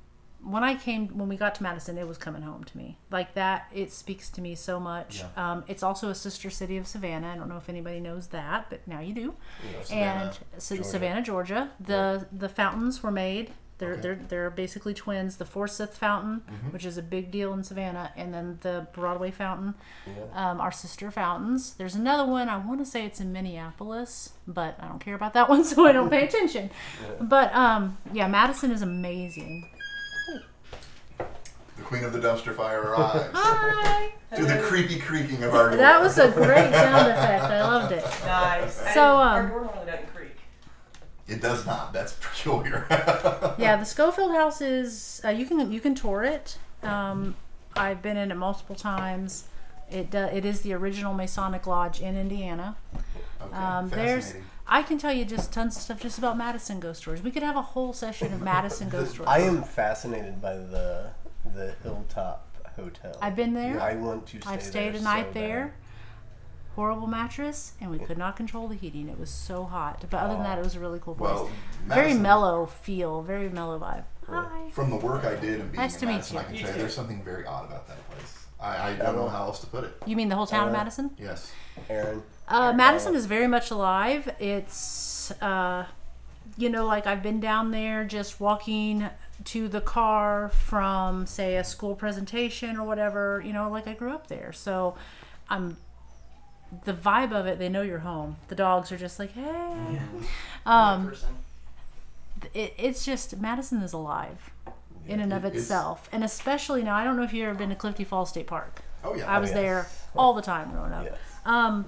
when I came, when we got to Madison, it was coming home to me. Like that, it speaks to me so much. Yeah. Um, it's also a sister city of Savannah. I don't know if anybody knows that, but now you do. Savannah, and Georgia. Savannah, Georgia. The the fountains were made. They're Okay. they're they're basically twins. The Forsyth Fountain, Mm-hmm. which is a big deal in Savannah, and then the Broadway Fountain, um, our sister fountains. There's another one. I want to say it's in Minneapolis, but I don't care about that [laughs] one, so I don't pay attention. [laughs] But um, yeah, Madison is amazing. The Queen of the Dumpster Fire arrives. [laughs] Hi. to the creepy creaking of our door. That was a great [laughs] sound effect. I loved it. Nice. So, didn't- our um, door normally doesn't creak. It does not. That's [laughs] peculiar. Yeah, the Schofield House is uh, you can you can tour it. Um, I've been in it multiple times. It do, it is the original Masonic Lodge in Indiana. Okay, Um, there's. I can tell you just tons of stuff just about Madison ghost stories. We could have a whole session of Madison ghost stories. I am fascinated by the the Hilltop Hotel. I've been there. I want to. Stay I've stayed there a night so there. bad. Horrible mattress, and we could not control the heating. It was so hot. But other than that, it was a really cool place. Well, very Madison- mellow feel, very mellow vibe. Hi. From the work I did and being Nice in to meet Madison, you. I can You tell you too. there's something very odd about that place. I, I don't know how else to put it. You mean the whole town of Uh, Madison? Yes. Aaron. Uh, Madison is very much alive. It's, uh, you know, like I've been down there just walking to the car from, say, a school presentation or whatever. You know, like I grew up there. So I'm, the vibe of it, they know you're home. The dogs are just like, hey. Um, person. it, it's just, Madison is alive in and of It- it's- itself. And especially now, I don't know if you've ever been to Clifty Falls State Park. Oh yeah. I was yes. there all the time growing up. Yes. Um,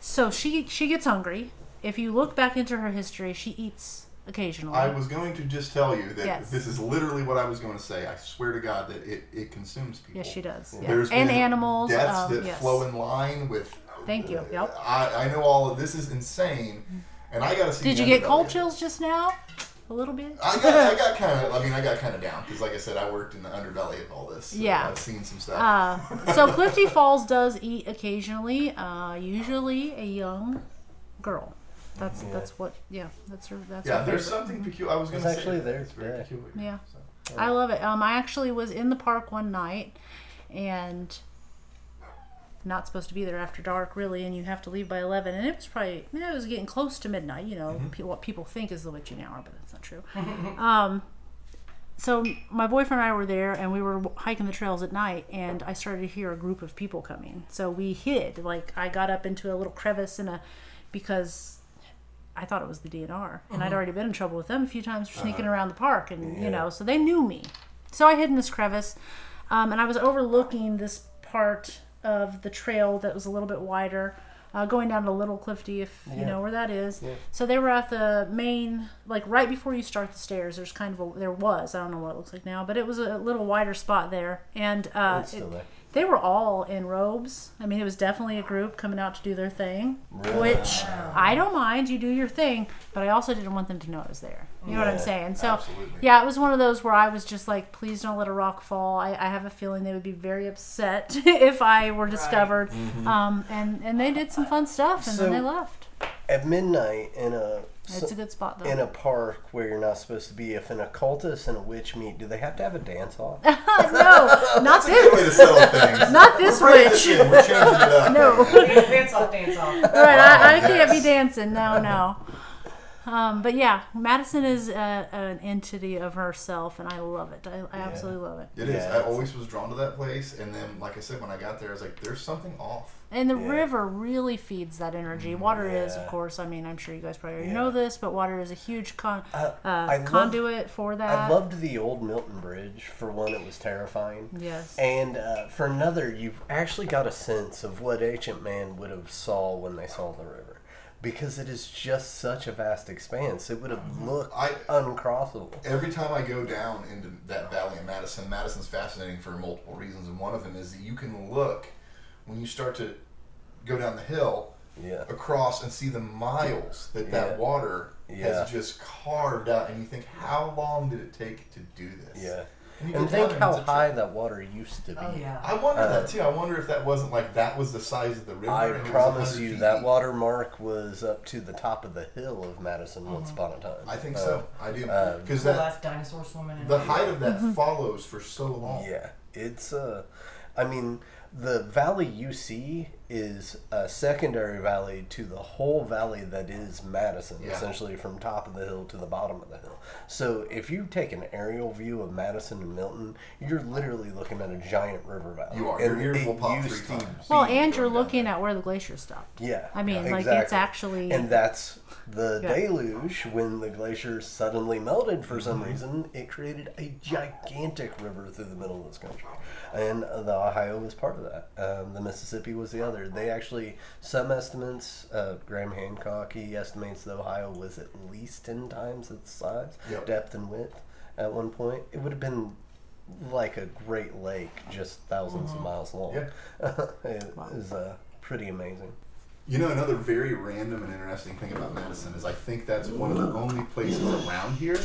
so she she gets hungry. If you look back into her history, she eats occasionally. I was going to just tell you that Yes. this is literally what I was going to say. I swear to God that it, it consumes people. yes, she does. Yeah. There's And animals. Deaths um, that yes. flow in line with. Thank you. Yep. I, I know all of this is insane, and I got to see. Did you get cold chills just now? A little bit. I got, I [laughs] got kind of. I mean, I got kind of down because, like I said, I worked in the underbelly of all this. so Yeah. I've seen some stuff. Uh, so [laughs] Clifty Falls does eat occasionally. Uh, usually a young girl. That's Yeah. that's what. Yeah, that's her. That's yeah, her there's favorite. something peculiar. I was going It's to say actually there It's very today. peculiar. Yeah. So. I love it. Um, I actually was in the park one night, and not supposed to be there after dark, really, and you have to leave by eleven. And it was probably, yeah, it was getting close to midnight. You know, pe- what people think is the witching hour, but that's not true. [laughs] um, so my boyfriend and I were there, and we were hiking the trails at night, and I started to hear a group of people coming. So we hid. Like I got up into a little crevice in a because I thought it was the DNR, and I'd already been in trouble with them a few times for sneaking around the park, and you know, so they knew me. So I hid in this crevice, um, and I was overlooking this part of the trail that was a little bit wider, uh, going down to Little Clifty, if you know where that is. Yeah. So they were at the main, like right before you start the stairs. There's kind of a there was I don't know what it looks like now, but it was a little wider spot there, and uh, It's still it- there. They were all in robes. I mean, it was definitely a group coming out to do their thing, Really? which I don't mind. You do your thing, but I also didn't want them to know I was there. You know what I'm saying? So, absolutely. yeah, it was one of those where I was just like, please don't let a rock fall. I, I have a feeling they would be very upset [laughs] if I were discovered. Um, and, and they did some fun stuff, and then they left. At midnight in a It's a good spot, though. in a park where you're not supposed to be, if an occultist and a witch meet, do they have to have a dance off? [laughs] no, not Good way this. to settle things. [laughs] Not this We're bringing this witch. We're changing it up. No. dance off, dance off. [laughs] right, I, I Wow, can't be dancing. No, no. Um, but yeah, Madison is uh an entity of herself, and I love it. I, I absolutely love it. It is. Yeah, I always was drawn to that place, and then, like I said, when I got there, I was like, "There's something off." And the Yeah. river really feeds that energy. Water is, of course. I mean, I'm sure you guys probably already Yeah. know this, but water is a huge con- I- uh, I love- conduit for that. I loved the old Milton Bridge. For one, it was terrifying. Yes. And uh, for another, you've actually got a sense of what ancient man would have saw when they saw the river, because it is just such a vast expanse. It would have looked I- uncrossable. Every time I go down into that valley in Madison, Madison's fascinating for multiple reasons, and one of them is that you can look when you start to go down the hill Yeah. across and see the miles that Yeah. that water Yeah. has just carved out, and you think, how long did it take to do this? Yeah. And, And think how high trip. that water used to be. Oh yeah. I wonder Uh, that too. I wonder if that wasn't like that was the size of the river. I and it was promise you feet that deep. water mark was up to the top of the hill of Madison once upon a time. Mm-hmm. I think Uh, so. I do um, because the that last dinosaur swimming in the height of that [laughs] follows for so long. Yeah, it's uh, I mean, the valley you see is a secondary valley to the whole valley that is Madison, Yeah. essentially from top of the hill to the bottom of the hill. So if you take an aerial view of Madison and Milton, you're literally looking at a giant river valley. You are. And Your ears it will pop used three to times. well, and you're looking at where the glacier stopped. Yeah, I mean, yeah, like it's actually. And that's the Yeah. deluge when the glaciers suddenly melted for some Mm-hmm. reason. It created a gigantic river through the middle of this country, and uh, the Ohio was part of that. Um, the Mississippi was the other. They actually, some estimates, uh, Graham Hancock, he estimates the Ohio was at least ten times its size, Yep. depth and width. At one point, it would have been like a Great Lake, just 1000s of miles long. Yeah. [laughs] it is uh, pretty amazing. You know, another very random and interesting thing about Madison is I think that's one of the only places around here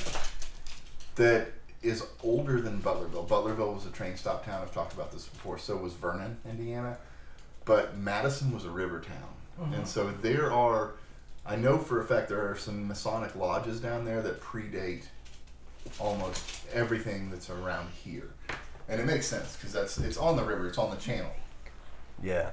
that is older than Butlerville. Butlerville was a train stop town. I've talked about this before. So was Vernon, Indiana. But Madison was a river town. And so there are, I know for a fact there are some Masonic lodges down there that predate almost everything that's around here. And it makes sense because that's it's on the river, it's on the channel. Yeah,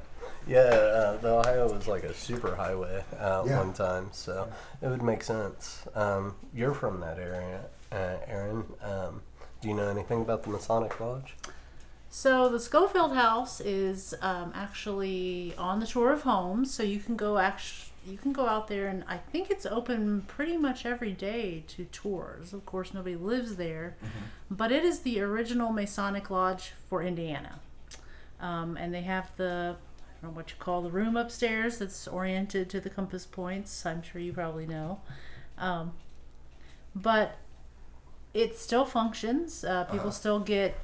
yeah. Uh, the Ohio was like a super highway uh, Yeah. one time, so it would make sense. Um, you're from that area, uh, Aaron. Um, do you know anything about the Masonic Lodge? So the Schofield House is um, actually on the tour of homes, so you can go actually you can go out there, and I think it's open pretty much every day to tours. Of course, nobody lives there, but it is the original Masonic Lodge for Indiana, um, and they have the. I don't know what you call the room upstairs that's oriented to the compass points. I'm sure you probably know. Um, but it still functions. Uh, people Uh-huh. still get.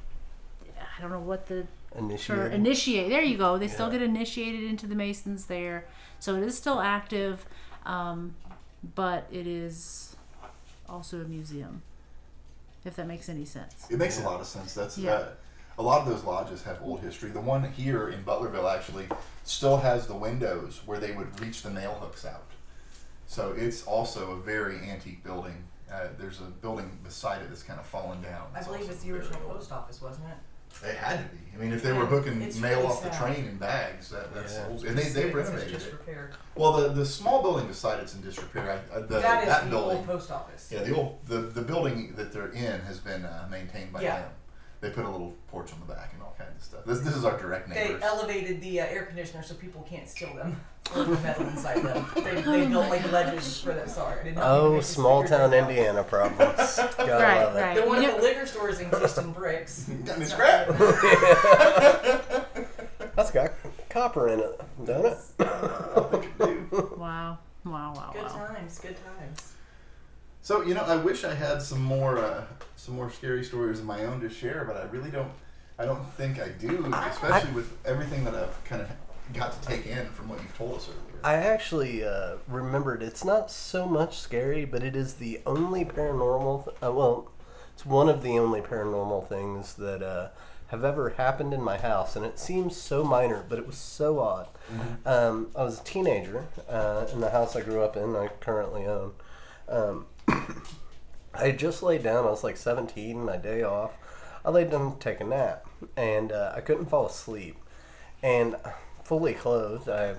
I don't know what the Initiated. Sure, initiate. There you go. They still get initiated into the Masons there, so it is still active, um, but it is also a museum. If that makes any sense. It makes a lot of sense. That's Yeah. uh, a lot of those lodges have old history. The one here in Butlerville actually still has the windows where they would reach the nail hooks out. So it's also a very antique building. Uh, there's a building beside it that's kind of fallen down. I believe it's the original post office, wasn't it? They had to be. I mean, if they were Yeah, hooking it's mail really off the sad. train in bags, that, that's Yeah. And they they It's renovated just it. Well, the the small building beside it's in disrepair. I, uh, the, that is that the building. old post office. Yeah, the old the, the building that they're in has been uh, maintained by Yeah. them. They put a little porch on the back and all kinds of stuff. This, this is our direct neighbors. They elevated the uh, air conditioner so people can't steal them or the metal inside them. They, they built like ledges for that. Sorry, I did not mean to Oh, make small figure town that out. Indiana problems. [laughs] Gotta Right, love it. right. The one You at the liquor store is encased in bricks. [laughs] Got any scrap? not. [laughs] That's got copper in it, don't it? Wow, wow, wow, Good wow. times, good times. So you know, I wish I had some more uh, some more scary stories of my own to share, but I really don't. I don't think I do, especially with everything that I've kind of got to take in from what you've told us earlier. I actually uh, remembered it's not so much scary, but it is the only paranormal. Th- uh, well, it's one of the only paranormal things that uh, have ever happened in my house, and it seems so minor, but it was so odd. Um, I was a teenager uh, in the house I grew up in. I currently own. Um, [coughs] I just laid down. I was like 17, my day off. I laid down to take a nap, and uh, I couldn't fall asleep. And fully clothed, I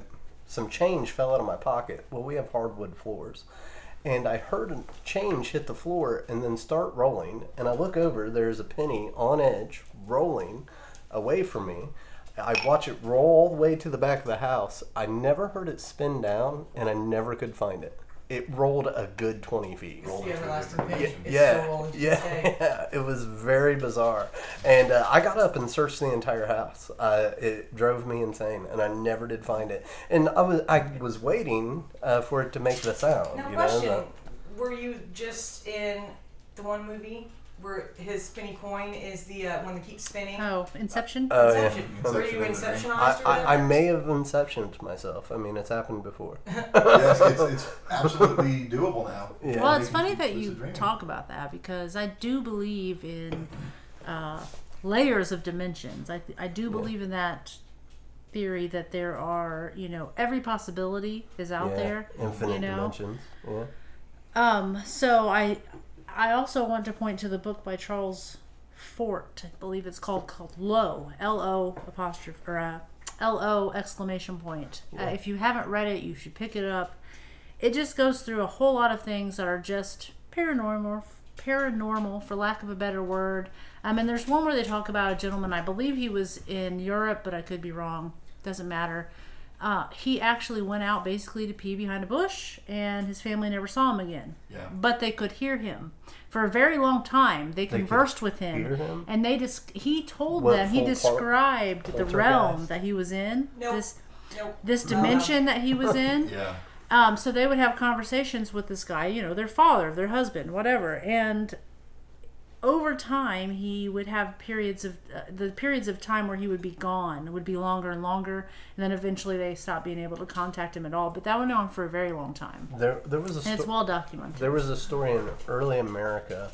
some change fell out of my pocket. Well, we have hardwood floors, and I heard a change hit the floor and then start rolling. And I look over, there's a penny on edge rolling away from me. I watch it roll all the way to the back of the house. I never heard it spin down, and I never could find it. It rolled a good 20 feet. It's the everlasting Yeah, page. Yeah, still yeah, this yeah. It was very bizarre, and uh, I got up and searched the entire house. Uh, it drove me insane, and I never did find it. And I was I was waiting uh, for it to make the sound. Now, you question: know, Were you just in the one movie where his spinny coin is the uh, one that keeps spinning? Oh, Inception. the, oh yeah. Inception. Were you Inception. Inceptionized or I, I, I may have inceptioned myself. I mean, it's happened before. [laughs] yes, it's, it's absolutely doable now. [laughs] Yeah. well, it's funny that you talk about that because I do believe in uh, layers of dimensions. I, I do believe in that theory that there are, you know, every possibility is out yeah, there. infinite you know? dimensions. Yeah. Um, so I I also want to point to the book by Charles Fort. I believe it's called called Lo. L O apostrophe or uh, L O exclamation point. Uh, if you haven't read it, you should pick it up. It just goes through a whole lot of things that are just paranormal paranormal for lack of a better word. Um, and there's one where they talk about a gentleman, I believe he was in Europe, but I could be wrong. Doesn't matter. Uh, he actually went out basically to pee behind a bush, and his family never saw him again. Yeah. But they could hear him for a very long time. They could conversed with him, hear him? and they just he told What, them he full par- described the poltergeist? realm that he was in. Nope. This Nope. this No, no. dimension that he was in. [laughs] Yeah. Um, so they would have conversations with this guy, you know, their father, their husband, whatever, and over time he would have periods of uh, the periods of time where he would be gone would be longer and longer, and then eventually they stopped being able to contact him at all. But that went on for a very long time, There, there was a and it's well documented. There was a story in early America,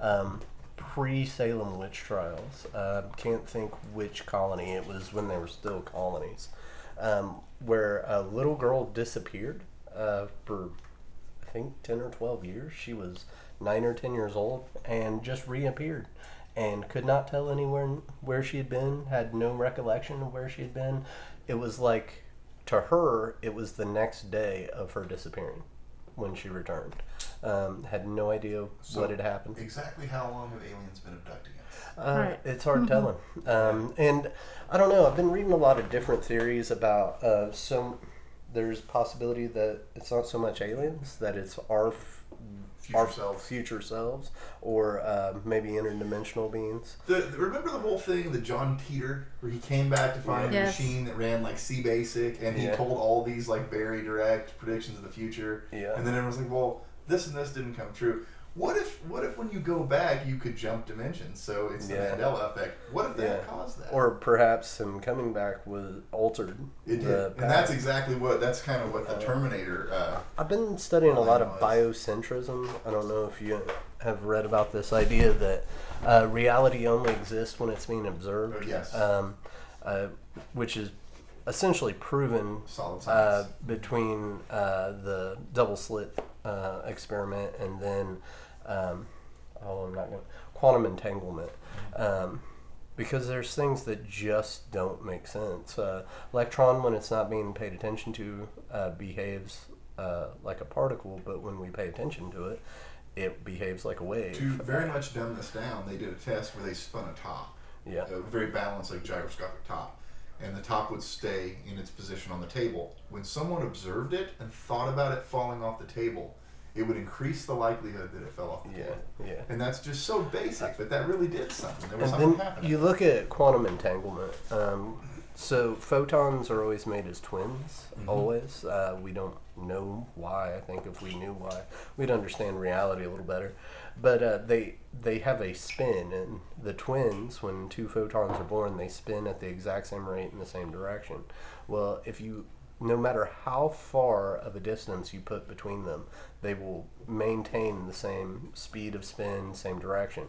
um, pre Salem witch trials. Uh, can't think which colony it was when they were still colonies, um, where a little girl disappeared uh, for I think ten or twelve years. She was nine or ten years old and just reappeared. And could not tell anywhere where she had been. Had no recollection of where she had been. It was like, to her, it was the next day of her disappearing when she returned. Um, had no idea So- what had happened. Exactly how long have aliens been abducting us? Uh, Right. It's hard telling. Um, and I don't know. I've been reading a lot of different theories about uh, some. There's possibility that it's not so much aliens that it's our f- Future our selves. future selves, or uh, maybe interdimensional beings. The, remember the whole thing, the John Titor, where he came back to find Yes. a machine that ran like C Basic, and he Yeah. told all these like very direct predictions of the future. Yeah. And then everyone's like, "Well, this and this didn't come true." What if what if when you go back you could jump dimensions? So it's the Yeah. Mandela effect. What if that Yeah. caused that? Or perhaps him coming back was altered. it did, and that's exactly what that's kind of what the Terminator. Uh, I've been studying a lot of Was. biocentrism. I don't know if you have read about this idea that uh, reality only exists when it's being observed. Oh, yes. Um, uh, which is essentially proven Solid uh, between uh, the double slit uh, experiment and then, um, oh, I'm not going to, quantum entanglement. Um, because there's things that just don't make sense. Uh, electron, when it's not being paid attention to, uh, behaves uh, like a particle, but when we pay attention to it, it behaves like a wave. to very much dumb this down, they did a test where they spun a top, Yeah. a very balanced, like gyroscopic top, and the top would stay in its position on the table. When someone observed it and thought about it falling off the table, it would increase the likelihood that it fell off the Yeah, table. yeah. And that's just so basic, but that really did something. There was And something then happening. you look at quantum entanglement. Um, so photons are always made as twins. Mm-hmm. Always. Uh, we don't know why. I think if we knew why, we'd understand reality a little better. But uh, they they have a spin, and the twins, when two photons are born, they spin at the exact same rate in the same direction. Well, if you no matter how far of a distance you put between them, they will maintain the same speed of spin, same direction.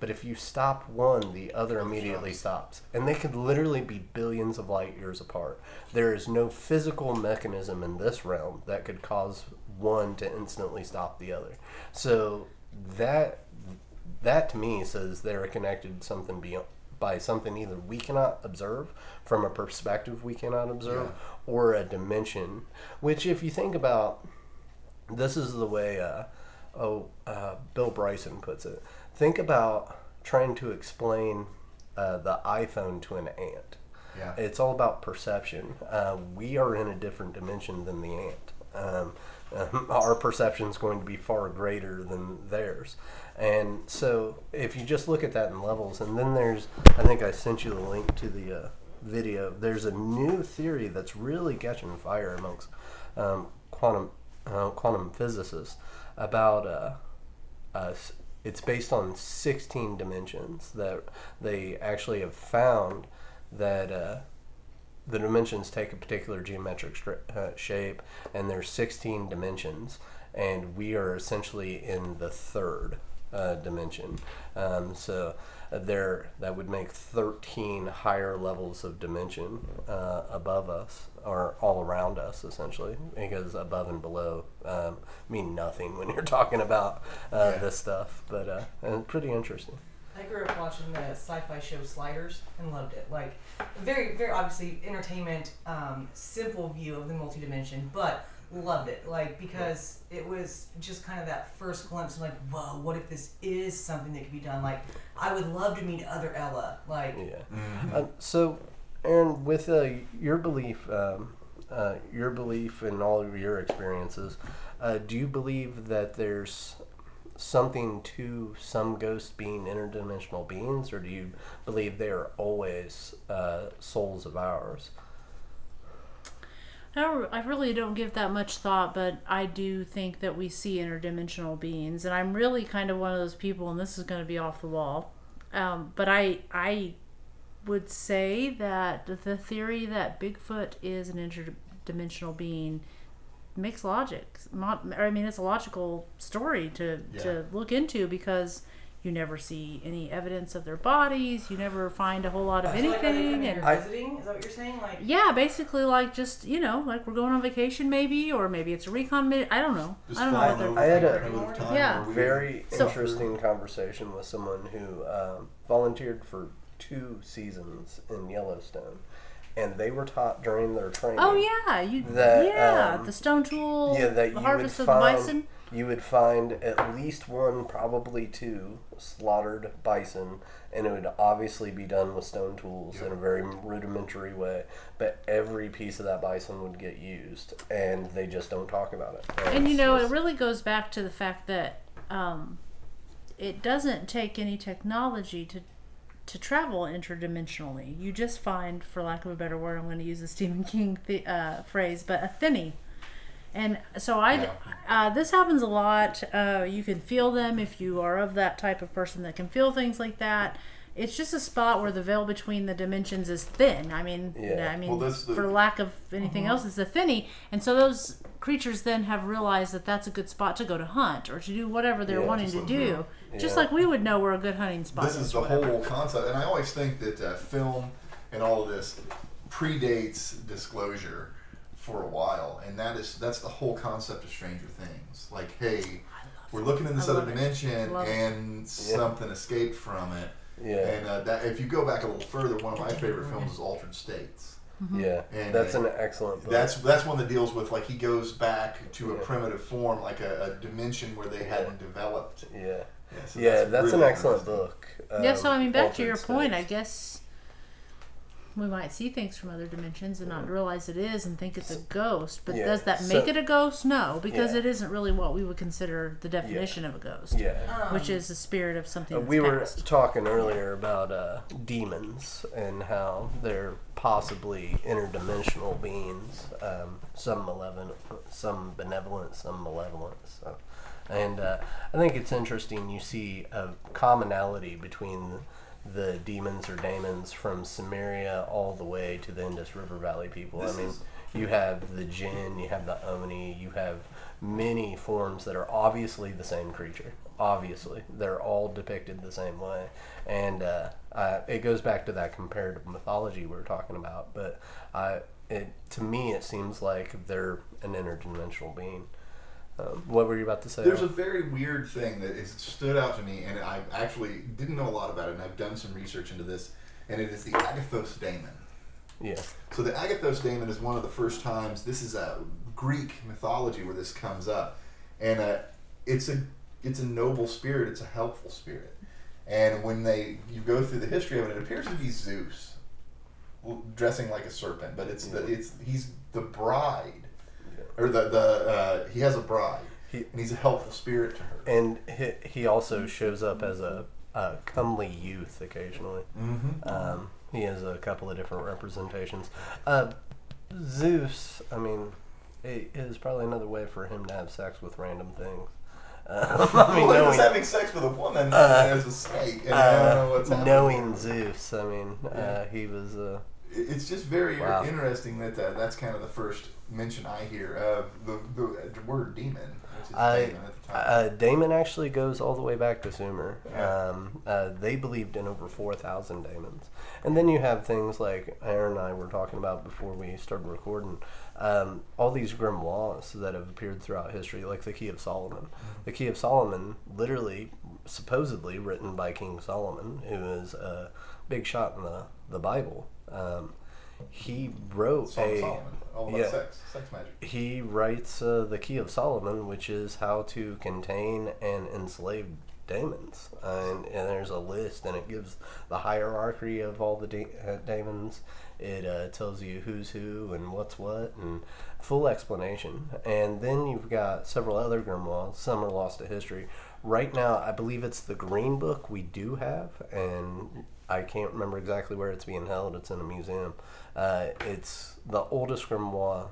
But if you stop one, the other immediately stops. And they could literally be billions of light years apart. There is no physical mechanism in this realm that could cause one to instantly stop the other. So that that to me says they're connected something beyond by something either we cannot observe from a perspective we cannot observe or a dimension which if you think about this is the way uh, oh uh, bill bryson puts it. Think about trying to explain uh, the iphone to an ant. Yeah. it's all about perception. Uh, we are in a different dimension than the ant. Um, um, [laughs] our perception is going to be far greater than theirs and so if you just look at that in levels and then there's i think i sent you the link to the uh, video. There's a new theory that's really catching fire amongst um, quantum uh, quantum physicists about uh, it's based on 16 dimensions that they actually have found that uh, the dimensions take a particular geometric stri- uh, shape and there's 16 dimensions and we are essentially in the third uh, dimension um, so uh, there that would make 13 higher levels of dimension uh, above us or all around us essentially because above and below um, mean nothing when you're talking about uh, Yeah. this stuff but uh, pretty interesting I grew up watching the sci-fi show Sliders and loved it. Like, very, very obviously entertainment, um, simple view of the multi-dimension, but loved it. Like because it was just kind of that first glimpse of like, whoa, what if this is something that could be done? Like, I would love to meet other Ella. Like, yeah Mhm. Um, so, Aaron, with uh, your belief, um, uh, your belief in all of your experiences, uh, do you believe that there's something to some ghosts being interdimensional beings, or do you believe they are always uh, souls of ours? I, don't- I really don't give that much thought, but I do think that we see interdimensional beings, and I'm really kind of one of those people. And this is going to be off the wall, um, but I I would say that the theory that Bigfoot is an interdimensional being makes logic. Not, I mean, it's a logical story to Yeah. to look into because. You never see any evidence of their bodies. You never find a whole lot of so, like, are they anything. coming and here I- visiting? Is that what you're saying? Like, yeah, basically like just you know like we're going on vacation maybe, or maybe it's a recon. mi- I don't know. Just I don't know what they're. I had a- time Yeah. Very So- interesting conversation with someone who um, volunteered for two seasons in Yellowstone, and they were taught during their training. Oh yeah, you That, yeah um, the stone tool. Yeah, that the you would harvest of find, the bison. You would find at least one, probably two, slaughtered bison, and it would obviously be done with stone tools in a very rudimentary way. But every piece of that bison would get used, and they just don't talk about it. And you know, it really goes back to the fact that um, it doesn't take any technology to to travel interdimensionally. You just find, for lack of a better word, I'm going to use a Stephen King th- uh, phrase, but a thinny. And so I, Yeah. uh, this happens a lot. Uh, you can feel them if you are of that type of person that can feel things like that. It's just a spot where the veil between the dimensions is thin. I mean, Yeah. I mean, Well, the- for lack of anything else, it's a thinny. And so those creatures then have realized that that's a good spot to go to hunt or to do whatever they're Yeah, wanting to like- do. Just like we would know where a good hunting spot this is the whole concept, and I always think that uh, film and all of this predates disclosure for a while, and that is that's the whole concept of Stranger Things. Like, hey, we're looking in this I other it. dimension, Love it. and something escaped from it. Yeah. And uh, that if you go back a little further, one of my favorite films is Altered States. Yeah, And, that's uh, an excellent book. That's that's one that deals with like he goes back to a Yeah. primitive form, like a, a dimension where they hadn't developed. yeah, Yeah, so yeah, that's, an really excellent interesting. book. yeah, um, so I mean, back to Altered your point, I guess we might see things from other dimensions and not realize it is and think it's a ghost. But Yeah, does that so- make it a ghost? No, because Yeah. it isn't really what we would consider the definition of a ghost, Yeah. which is the spirit of something Uh, that's we were past. talking earlier about uh, demons and how they're possibly interdimensional beings, um, some malevolent, some benevolent, some malevolent. So, and uh, I think it's interesting you see a commonality between the demons or daemons from Sumeria all the way to the Indus River Valley people. This I mean, is- you have the jinn, you have the oni, you have many forms that are obviously the same creature. Obviously, they're all depicted the same way, and uh, it goes back to that comparative mythology we were talking about. But uh, it to me, it seems like they're an interdimensional being. Um, what were you about to say? There's a very weird thing that has stood out to me, and I actually didn't know a lot about it, and I've done some research into this, and it is the Agathos daemon. yeah, So the Agathos daemon is one of the first times. This is a Greek mythology where this comes up, and uh, it's a it's a noble spirit. It's a helpful spirit, and when they you go through the history of it, it appears to be Zeus, dressing like a serpent, but it's the it's he's the bride, or the the uh, he has a bride, He- and he's a helpful spirit to her. and he, he also shows up as a, a comely youth occasionally. Mm-hmm. Um, he has a couple of different representations. Uh, Zeus, I mean, it is probably another way for him to have sex with random things. [laughs] Um, I mean, well, he was knowing, having sex with a woman Uh, as a snake, and I don't know what's uh, happening. knowing Zeus, I mean, Yeah. uh, he was. Uh, It's just very Wow. interesting that uh, that's kind of the first mention I hear of the, the word demon, I, Damon at the time. uh, Damon actually goes all the way back to Sumer. Yeah. Um, uh, they believed in over 4,000 daemons. And then you have things like Aaron and I were talking about before we started recording. Um, all these grimoires that have appeared throughout history, like the Key of Solomon. The Key of Solomon, literally, supposedly written by King Solomon, who is a big shot in the, the Bible. Um, he wrote Song a Solomon, all about yeah. sex, sex magic. he writes uh, the Key of Solomon, which is how to contain and enslave daemons, and, and there's a list, and it gives the hierarchy of all the da- uh, daemons. It uh, tells you who's who and what's what, and full explanation. And then you've got several other grimoires. Some are lost to history. Right now, I believe it's the Green Book we do have, and I can't remember exactly where it's being held. It's in a museum. Uh, it's the oldest grimoire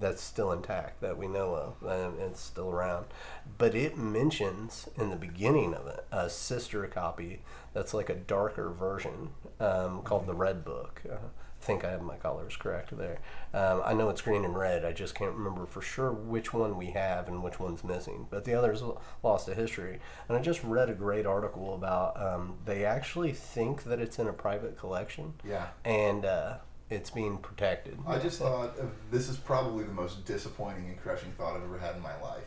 that's still intact that we know of, and it's still around. But it mentions in the beginning of it a sister copy that's like a darker version um, called the Red Book. Uh, I think I have my colors correct there. Um, I know it's green and red. I just can't remember for sure which one we have and which one's missing. But the others lost to history. And I just read a great article about um, they actually think that it's in a private collection Yeah. and uh, it's being protected. I just thought of, this is probably the most disappointing and crushing thought I've ever had in my life.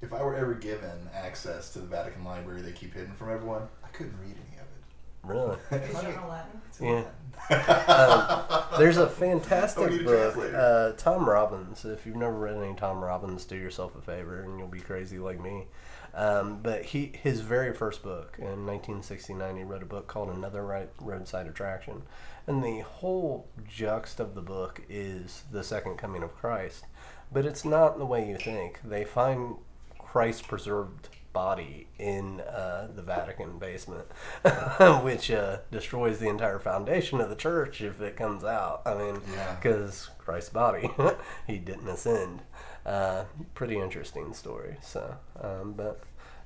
If I were ever given access to the Vatican Library they keep hidden from everyone, I couldn't read any of it. Really. [laughs] Is you know Latin? It's in Yeah. Latin. There's a fantastic [laughs] book. Uh, Tom Robbins. If you've never read any Tom Robbins, do yourself a favor and you'll be crazy like me. Um, but he, his very first book in 1969, he wrote a book called Another right Roadside Attraction, and the whole juxt of the book is the second coming of Christ. But it's not the way you think. They find Christ preserved body in uh, the Vatican basement, [laughs] which uh, destroys the entire foundation of the church if it comes out. I mean, Yeah. because Christ's body, [laughs] he didn't ascend. Uh, pretty interesting story. So, um, but.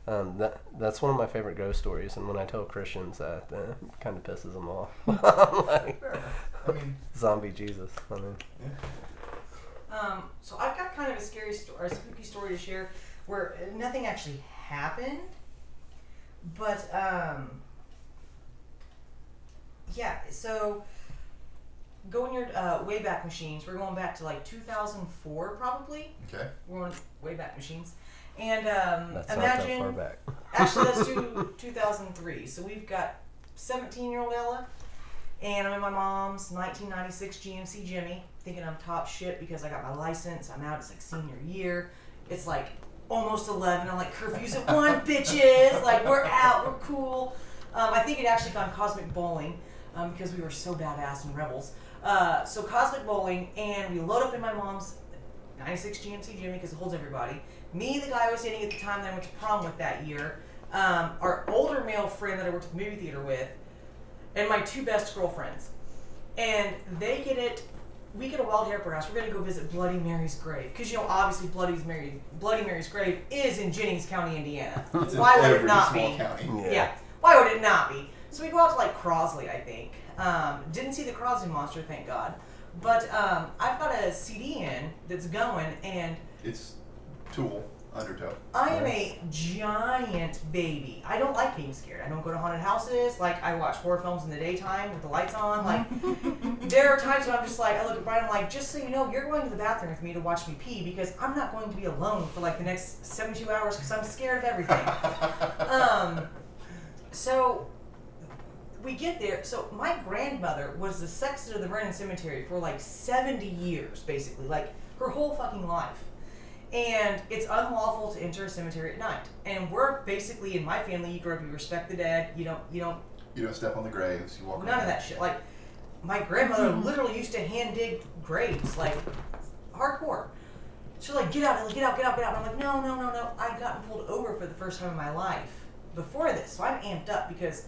Um, that that's one of my favorite ghost stories, and when I tell Christians that, uh, it kind of pisses them off. I'm [laughs] like, I mean, zombie Jesus. I mean, Um, so I've got kind of a scary story, or a spooky story to share where nothing actually happened, but um, yeah. So going your uh, Wayback Machines, we're going back to like 2004 probably. okay. We're going Wayback Machines, and um, that's imagine not that far back. [laughs] Actually, let's do 2003. So we've got 17 year old Ella, and I'm in my mom's 1996 GMC Jimmy, thinking I'm top shit because I got my license. I'm out. It's like senior year. It's like almost 11. I'm like, curfew's at 1, [laughs] bitches. Like, we're out. We're cool. Um, I think it actually gone Cosmic Bowling um, because we were so badass and rebels. Uh, so, Cosmic Bowling, and we load up in my mom's 96 GMC Jimmy because it holds everybody. Me, the guy I was dating at the time that I went to prom with that year, um, our older male friend that I worked at the movie theater with, and my two best girlfriends. And they get it. We get a wild hair for us. We're gonna go visit Bloody Mary's grave because you know obviously Bloody Mary, Bloody Mary's grave is in Jennings County, Indiana. [laughs] It's in Why would it not small be? county. Yeah. Yeah. Why would it not be? So we go out to like Crosley, I think. Um, didn't see the Crosley monster, thank God. But um, I've got a CD in that's going, and It's Tool, Undertow. I am a giant baby. I don't like being scared. I don't go to haunted houses. Like I watch horror films in the daytime with the lights on. [laughs] Like there are times when I'm just like, I look at Brian, I'm like, just so you know, you're going to the bathroom with me to watch me pee because I'm not going to be alone for like the next 72 hours because I'm scared of everything. [laughs] um, so we get there. So my grandmother was the sexton of the Vernon Cemetery for like 70 years, basically, like her whole fucking life. And it's unlawful to enter a cemetery at night. And we're basically in my family. You grow up, you respect the dead. You don't, you don't, You don't step on the graves. You walk none around. of that shit. Like my grandmother hmm. literally used to hand dig graves, like hardcore. She's like, get out, get out, get out, get out. And I'm like, no, no, no, no. I'd gotten pulled over for the first time in my life before this, so I'm amped up because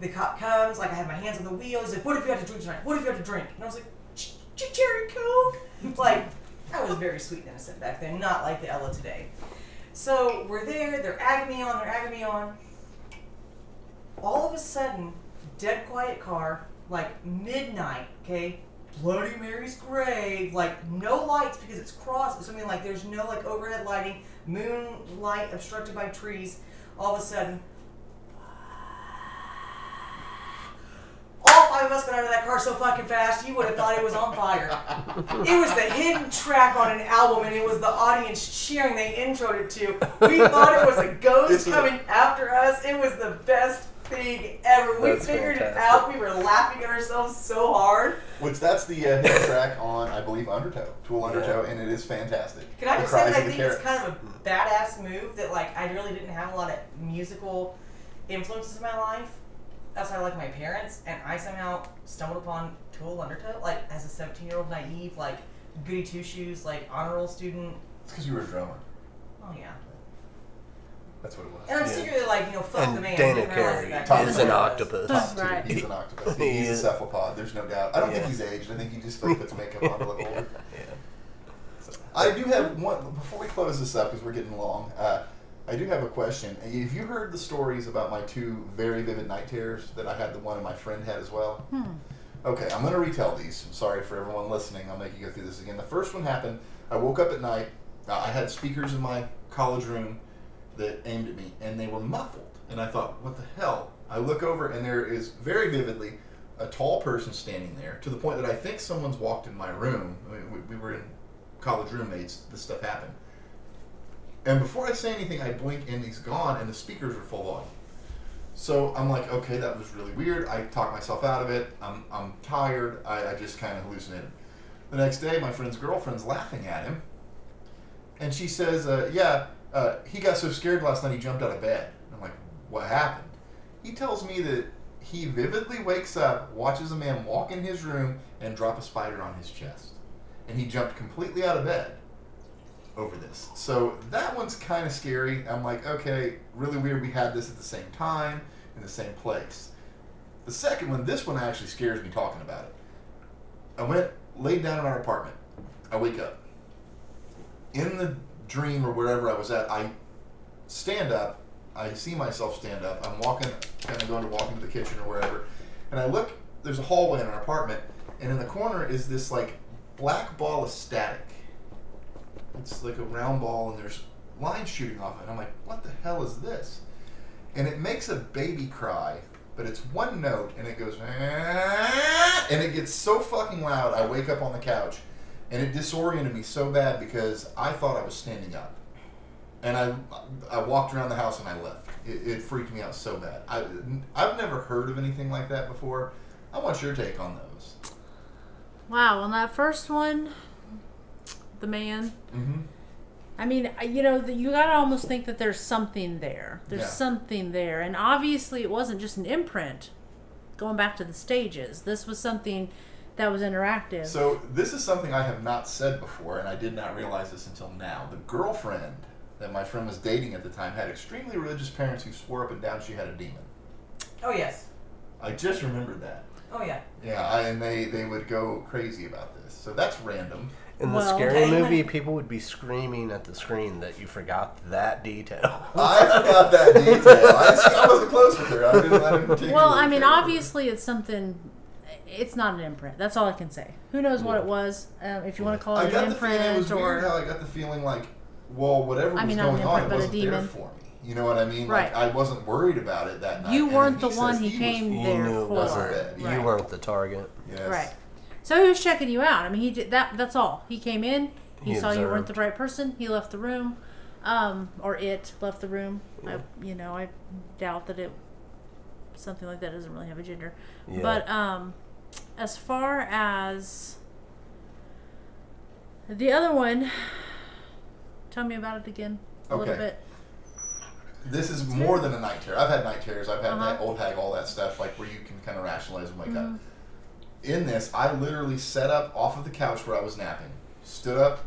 the cop comes. Like I have my hands on the wheel. He's like, what if you had to drink tonight? What if you had to drink? And I was like, "Ch- ch- cherry coke. [laughs] Like I was very sweet and innocent back then, not like the Ella today. So we're there. They're me on. They're me on. All of a sudden, dead quiet car, like midnight. Okay, Bloody Mary's grave, like no lights because it's cross. So mean, like there's no like overhead lighting, moonlight obstructed by trees. All of a sudden, all five of us got out of that car so fucking fast, you would have thought it was on fire. It was the hidden track on an album, and it was the audience cheering. They introed it to. We thought it was a ghost coming after us. It was the best thing ever. We That's figured it out. We were laughing at ourselves so hard. Which that's the uh, hit track on, I believe, Undertow. Tool Undertow, and it is fantastic. Can I just say that I think it's kind of a badass move that like I really didn't have a lot of musical influences in my life outside of like my parents, and I somehow stumbled upon Tool Undertow like as a 17 year old naive like goody two shoes like honor roll student. It's because you were a drummer. Oh yeah, That's what it was. and I'm Yeah. secretly like you know fuck And the man. Danny Didn't realize Carey that Top is an octopus. Top two. Right. [laughs] He's an [laughs] octopus. He He's a cephalopod. There's no doubt. I don't Yeah. think he's aged. I think he just like puts makeup on to look [laughs] older. Yeah. I do have one before we close this up because we're getting long. Uh, I do have a question. Have you heard the stories about my two very vivid night terrors that I had? The one and my friend had as well. Okay, I'm going to retell these. I'm sorry for everyone listening. I'll make you go through this again. The first one happened. I woke up at night. Uh, I had speakers in my college room that aimed at me, and they were muffled. And I thought, what the hell? I look over, and there is very vividly a tall person standing there to the point that I think someone's walked in my room. I mean, we, we were in college roommates. This stuff happened. And before I say anything, I blink, and he's gone, and the speakers are full volume. So I'm like, okay, that was really weird. I talked myself out of it. I'm, I'm tired. I, I just kind of hallucinated. The next day, my friend's girlfriend's laughing at him. And she says, uh, yeah, uh, he got so scared last night he jumped out of bed. I'm like, what happened? He tells me that he vividly wakes up, watches a man walk in his room, and drop a spider on his chest. And he jumped completely out of bed. Over this. So that one's kind of scary. I'm like, okay, really weird. We had this at the same time in the same place. The second one, this one actually scares me talking about it. I went laid down in our apartment. I wake up. In the dream or wherever I was at, I stand up. I see myself stand up. I'm walking, kind of going to walk into the kitchen or wherever, and I look. There's a hallway in our apartment, and in the corner is this like black ball of static. It's like a round ball, and there's lines shooting off it. I'm like, what the hell is this? And it makes a baby cry, but it's one note, and it goes, "Ah," and it gets so fucking loud. I wake up on the couch, and it disoriented me so bad because I thought I was standing up, and I I walked around the house and I left. It, it freaked me out so bad. I I've never heard of anything like that before. I want your take on those. Wow, on that first one, the man. Mm-hmm. I mean, you know, the, you gotta almost think that there's something there. There's Yeah. something there, and obviously, it wasn't just an imprint. Going back to the stages, this was something that was interactive. So this is something I have not said before, and I did not realize this until now. The girlfriend that my friend was dating at the time had extremely religious parents who swore up and down she had a demon. Oh yes. I just remembered that. Oh yeah. Yeah, I, and they they would go crazy about this. So that's random. In the Well, scary okay. movie, people would be screaming at the screen that you forgot that detail. [laughs] I forgot that detail. I, I wasn't close with her. I didn't, I didn't particularly well, I mean, care. obviously, it's something. It's not an imprint. That's all I can say. Who knows what it was? Um, if you want to call I it got an the feeling it imprint was or weird how I got the feeling like, well, whatever was I mean, not an going on, it wasn't there demon. for me. You know what I mean? Right. Like I wasn't worried about it that night. You weren't the one says he was came for. You there knew it for. wasn't. Right. You weren't the target. Yes. Right. So he was checking you out? I mean, he did that. That's all. He came in. He, He saw you weren't observed. the right person. He left the room, um, or it left the room. I, you know, I doubt that it something like that doesn't really have a gender. Yeah. But um, as far as the other one, tell me about it again a little Okay. bit. This is more than a night terror. I've had night terrors. I've had Uh-huh. that old hag, all that stuff, like where you can kind of rationalize and wake up. Mm-hmm. In this, I literally sat up off of the couch where I was napping, stood up,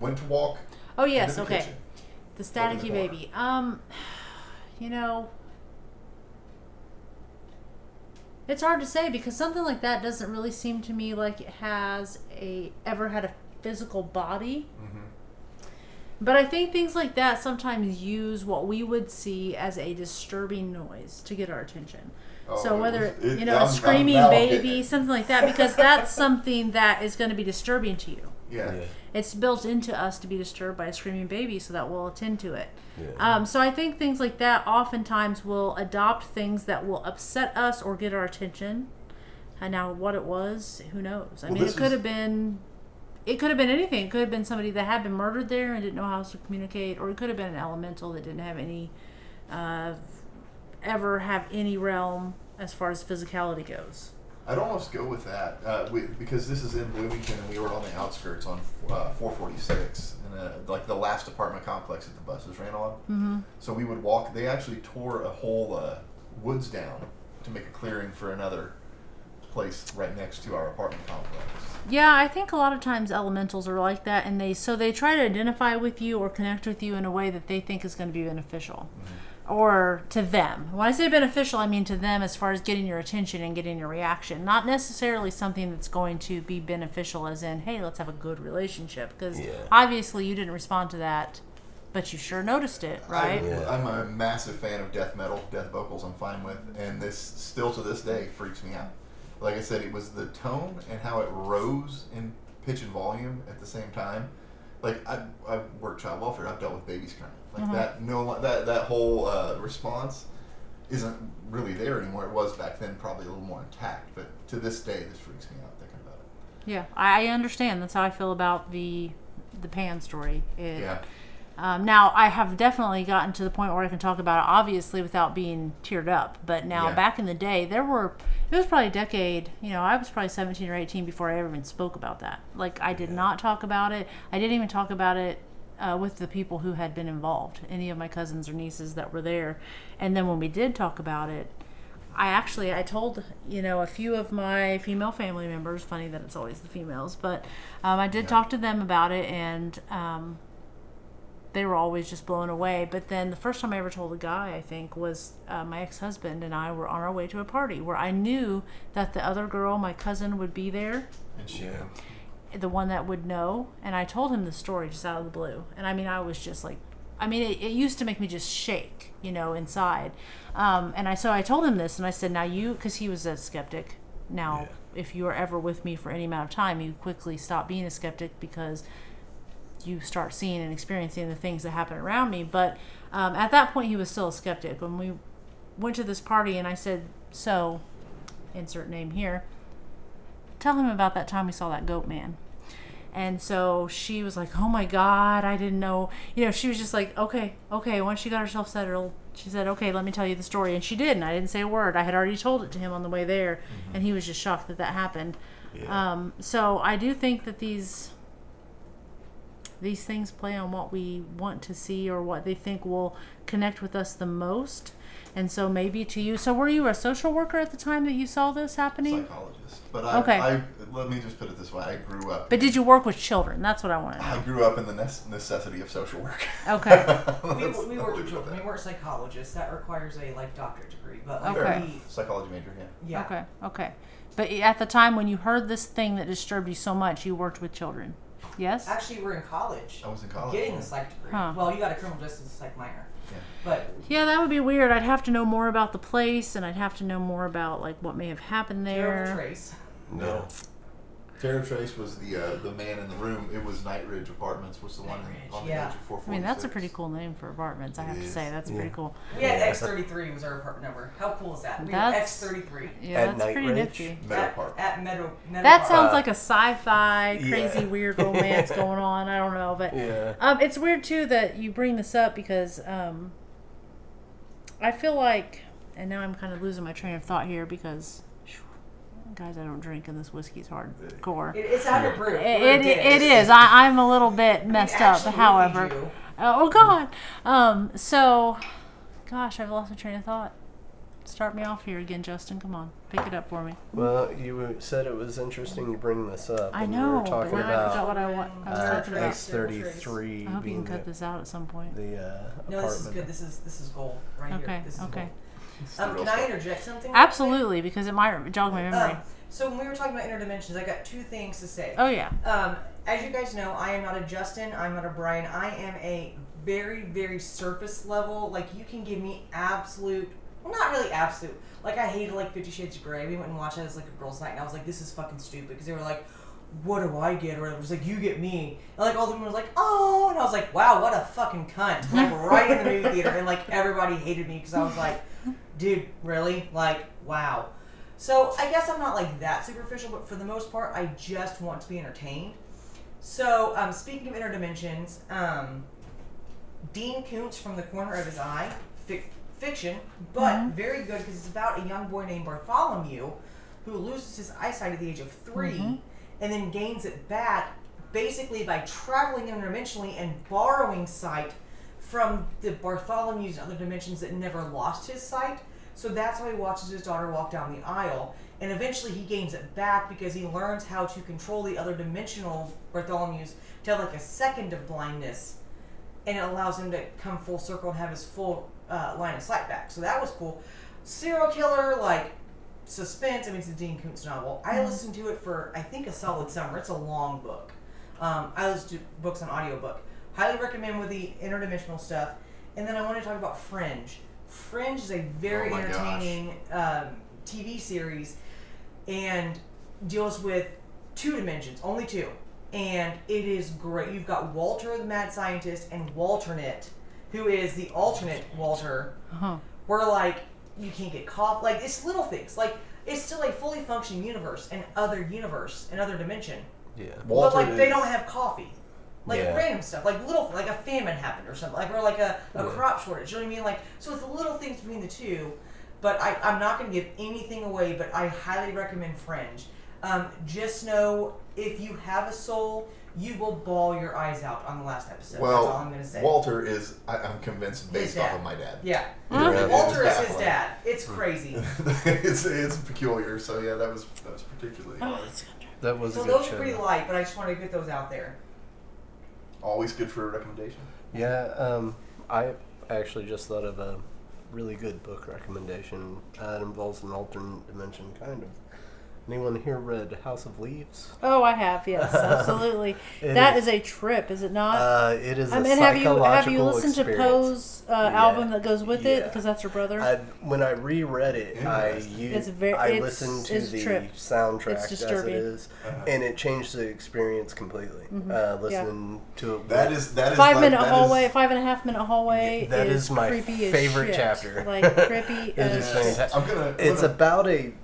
went to walk. Oh yes, the okay. kitchen. The Open the staticky baby. Um, [sighs] you know, it's hard to say because something like that doesn't really seem to me like it has a ever had a physical body. Mhm. But I think things like that sometimes use what we would see as a disturbing noise to get our attention. Oh, so whether was- it- you know I'm- a I'm screaming now getting baby, something like that, because that's [laughs] something that is going to be disturbing to you. Yeah. Yeah. It's built into us to be disturbed by a screaming baby, so that we'll attend to it. Yeah. Um, so I think things like that oftentimes will adopt things that will upset us or get our attention. And now, what it was, who knows? I Well, mean, it could is- have been, it could have been anything. It could have been somebody that had been murdered there and didn't know how else to communicate, or it could have been an elemental that didn't have any, uh, ever have any realm as far as physicality goes. I'd almost go with that uh, we, because this is in Bloomington and we were on the outskirts on uh, 446 in a, like the last apartment complex that the buses ran on. Mm-hmm. So we would walk. They actually tore a whole uh, woods down to make a clearing for another place right next to our apartment complex. Yeah, I think a lot of times elementals are like that, and they so they try to identify with you or connect with you in a way that they think is going to be beneficial, or to them. When I say beneficial, I mean to them as far as getting your attention and getting your reaction, not necessarily something that's going to be beneficial, as in, hey, let's have a good relationship, because Yeah. obviously you didn't respond to that, but you sure noticed it, right? I, Yeah. I'm a massive fan of death metal, death vocals. I'm fine with, and this still to this day freaks me out. Like I said, it was the tone and how it rose in pitch and volume at the same time. Like I, I work child welfare. I've dealt with babies crying. Like Mhm. that. No, that that whole uh, response isn't really there anymore. It was back then, probably a little more intact. But to this day, this freaks me out thinking about it. Yeah, I understand. That's how I feel about the the Pan story. It, Yeah. Um, now I have definitely gotten to the point where I can talk about it, obviously without being teared up. But now, Yeah. back in the day, there were it was probably a decade. You know, I was probably seventeen or eighteen before I ever even spoke about that. Like I did not talk about it. I didn't even talk about it uh, with the people who had been involved, any of my cousins or nieces that were there. And then when we did talk about it, I actually I told you know a few of my female family members. Funny that it's always the females, but um, I did Yeah. talk to them about it, and um, they were always just blown away. But then the first time I ever told a guy, I think, was uh, my ex husband and I were on our way to a party where I knew that the other girl, my cousin, would be there, And she, the one that would know. And I told him the story just out of the blue. And I mean, I was just like, I mean, it, it used to make me just shake, you know, inside. Um, and I so I told him this, and I said, now you, because he was a skeptic. Now, if you are ever with me for any amount of time, you quickly stop being a skeptic because you start seeing and experiencing the things that happen around me. But um, at that point, he was still a skeptic. When we went to this party, and I said, "So, insert name here. Tell him about that time we saw that goat man." And so she was like, "Oh my God, I didn't know." You know, she was just like, "Okay, okay." Once she got herself settled, she said, "Okay, let me tell you the story." And she did, and I didn't say a word. I had already told it to him on the way there, and he was just shocked that that happened. Um, so I do think that these these things play on what we want to see or what they think will connect with us the most. And so maybe to you. So were you a social worker at the time that you saw this happening? psychologist. But I, Okay. I, let me just put it this way: I grew up. But did you work with children? That's what I want to I grew up in the necessity of social work. Okay. [laughs] We, Let's- we I'll work leave with children. We weren't psychologists. That requires a like doctorate degree. But like Okay. we, Psychology major, yeah. yeah. Okay. Okay. But at the time when you heard this thing that disturbed you so much, you worked with children. Yes? Actually, we're in college. I was in college. Getting the psych degree. Huh. Well, you got a criminal justice psych minor. Yeah. But Yeah, that would be weird. I'd have to know more about the place and I'd have to know more about like what may have happened terrible there. trace. No. Terror Trace was the uh, the man in the room. It was Night Ridge Apartments. Was the one Night Ridge, on the yeah. edge of 446. I mean, that's a pretty cool name for apartments, I It have to say. That's pretty cool. Yeah. X33 was our apartment number. How cool is that? We That's- X33. Yeah, At that's Night pretty Ridge? nifty. Meadow at, Park. At Meadow, Meadow That Park. sounds Uh, like a sci-fi, yeah. crazy, weird romance going on. I don't know, but Yeah. um, it's weird too that you bring this up because um, I feel like, and now I'm kind of losing my train of thought here because, phew, guys, I don't drink and this whiskey's hardcore. It, it's under proof. It, it, it is. I, I'm a little bit messed up, however. roofied. Oh God. Um. So, gosh, I've lost my train of thought. Start me off here again, Justin. Come on, pick it up for me. Well, you said it was interesting to bring this up. I and know, You were but talking now I forgot about what I want. I was uh, talking about. X33 I hope you can cut the, this out at some point. the uh, No, this is apartment. good. This is this is gold right Okay. here. This is Okay. gold. It's the Um, real can I interject something? real quick? Absolutely, because it might jog my memory. Um, so when we were talking about interdimensions, I got two things to say. oh yeah. Um, as you guys know, I am not a Justin. I'm not a Brian. I am a very, very surface level. Like you can give me absolute, well, not really absolute. Like I hated like Fifty Shades of Grey. We went and watched it as like a girls' night, and I was like, this is fucking stupid because they were like, what do I get? Or it was like, you get me. And like all the women were like, oh, and I was like, wow, what a fucking cunt. Like right in the movie theater, and like everybody hated me because I was like, dude, really? Like, wow. So I guess I'm not like that superficial, but for the most part, I just want to be entertained. So um, speaking of interdimensions, um, Dean Koontz from the corner of his eye, fic- fiction, but very good because it's about a young boy named Bartholomew who loses his eyesight at the age of 3 and then gains it back basically by traveling interdimensionally and borrowing sight from the Bartholomew's other dimensions that never lost his sight. So that's how he watches his daughter walk down the aisle. And eventually he gains it back because he learns how to control the other dimensional Bartholomew's to have like a second of blindness. And it allows him to come full circle and have his full uh, line of sight back. So that was cool. Serial killer, like suspense. I mean, it's a Dean Koontz novel. I listened to it for, I think, a solid summer. It's a long book. Um, I listen to books on audiobook. Highly recommend with the interdimensional stuff. And then I want to talk about Fringe. Fringe is a very Oh entertaining um, TV series and deals with two dimensions, only two. And it is great. You've got Walter, the mad scientist, and Walternate, who is the alternate Walter, Uh-huh. where like you can't get cough. Like it's little things. Like it's still a fully functioning universe, and other universe, and other dimension. Yeah. Walter but like they don't have coffee. Like Yeah. random stuff, like little, like a famine happened or something, like or like a, a Yeah. crop shortage. You know what I mean? Like so, it's little things between the two. But I, I'm not going to give anything away. But I highly recommend Fringe. Um, just know if you have a soul, you will bawl your eyes out on the last episode. Well, That's all I'm going to say. Walter is, I, I'm convinced, based off of my dad. yeah, Yeah. Walter It's is his dad. It's [laughs] crazy. it's, it's peculiar. So yeah, that was that was particularly Oh, that's good. That was so a good those show. are pretty light, but I just wanted to get those out there. Always good for a recommendation. Yeah, um, I actually just thought of a really good book recommendation. Uh, it involves an alternate dimension, kind of. Anyone here read House of Leaves? Oh, I have. Yes, [laughs] absolutely. That is- is a trip, is it not? Uh, it is I a mean, have you have you psychological listened to. Poe's uh, Yeah. album that goes with it? Because that's her brother. I, when I reread it, I Interesting. used, It's very- I it's- listened to it's the trip. soundtrack It's as it disturbing. Uh-huh. and it changed the experience completely. Uh, listening to it, That with- is that is five like, minute that is- hallway, five and a half minute hallway. That is, is my creepy as favorite shit. chapter. Like creepy. [laughs] It as is fantastic. I'm gonna. I'm it's gonna- about a it-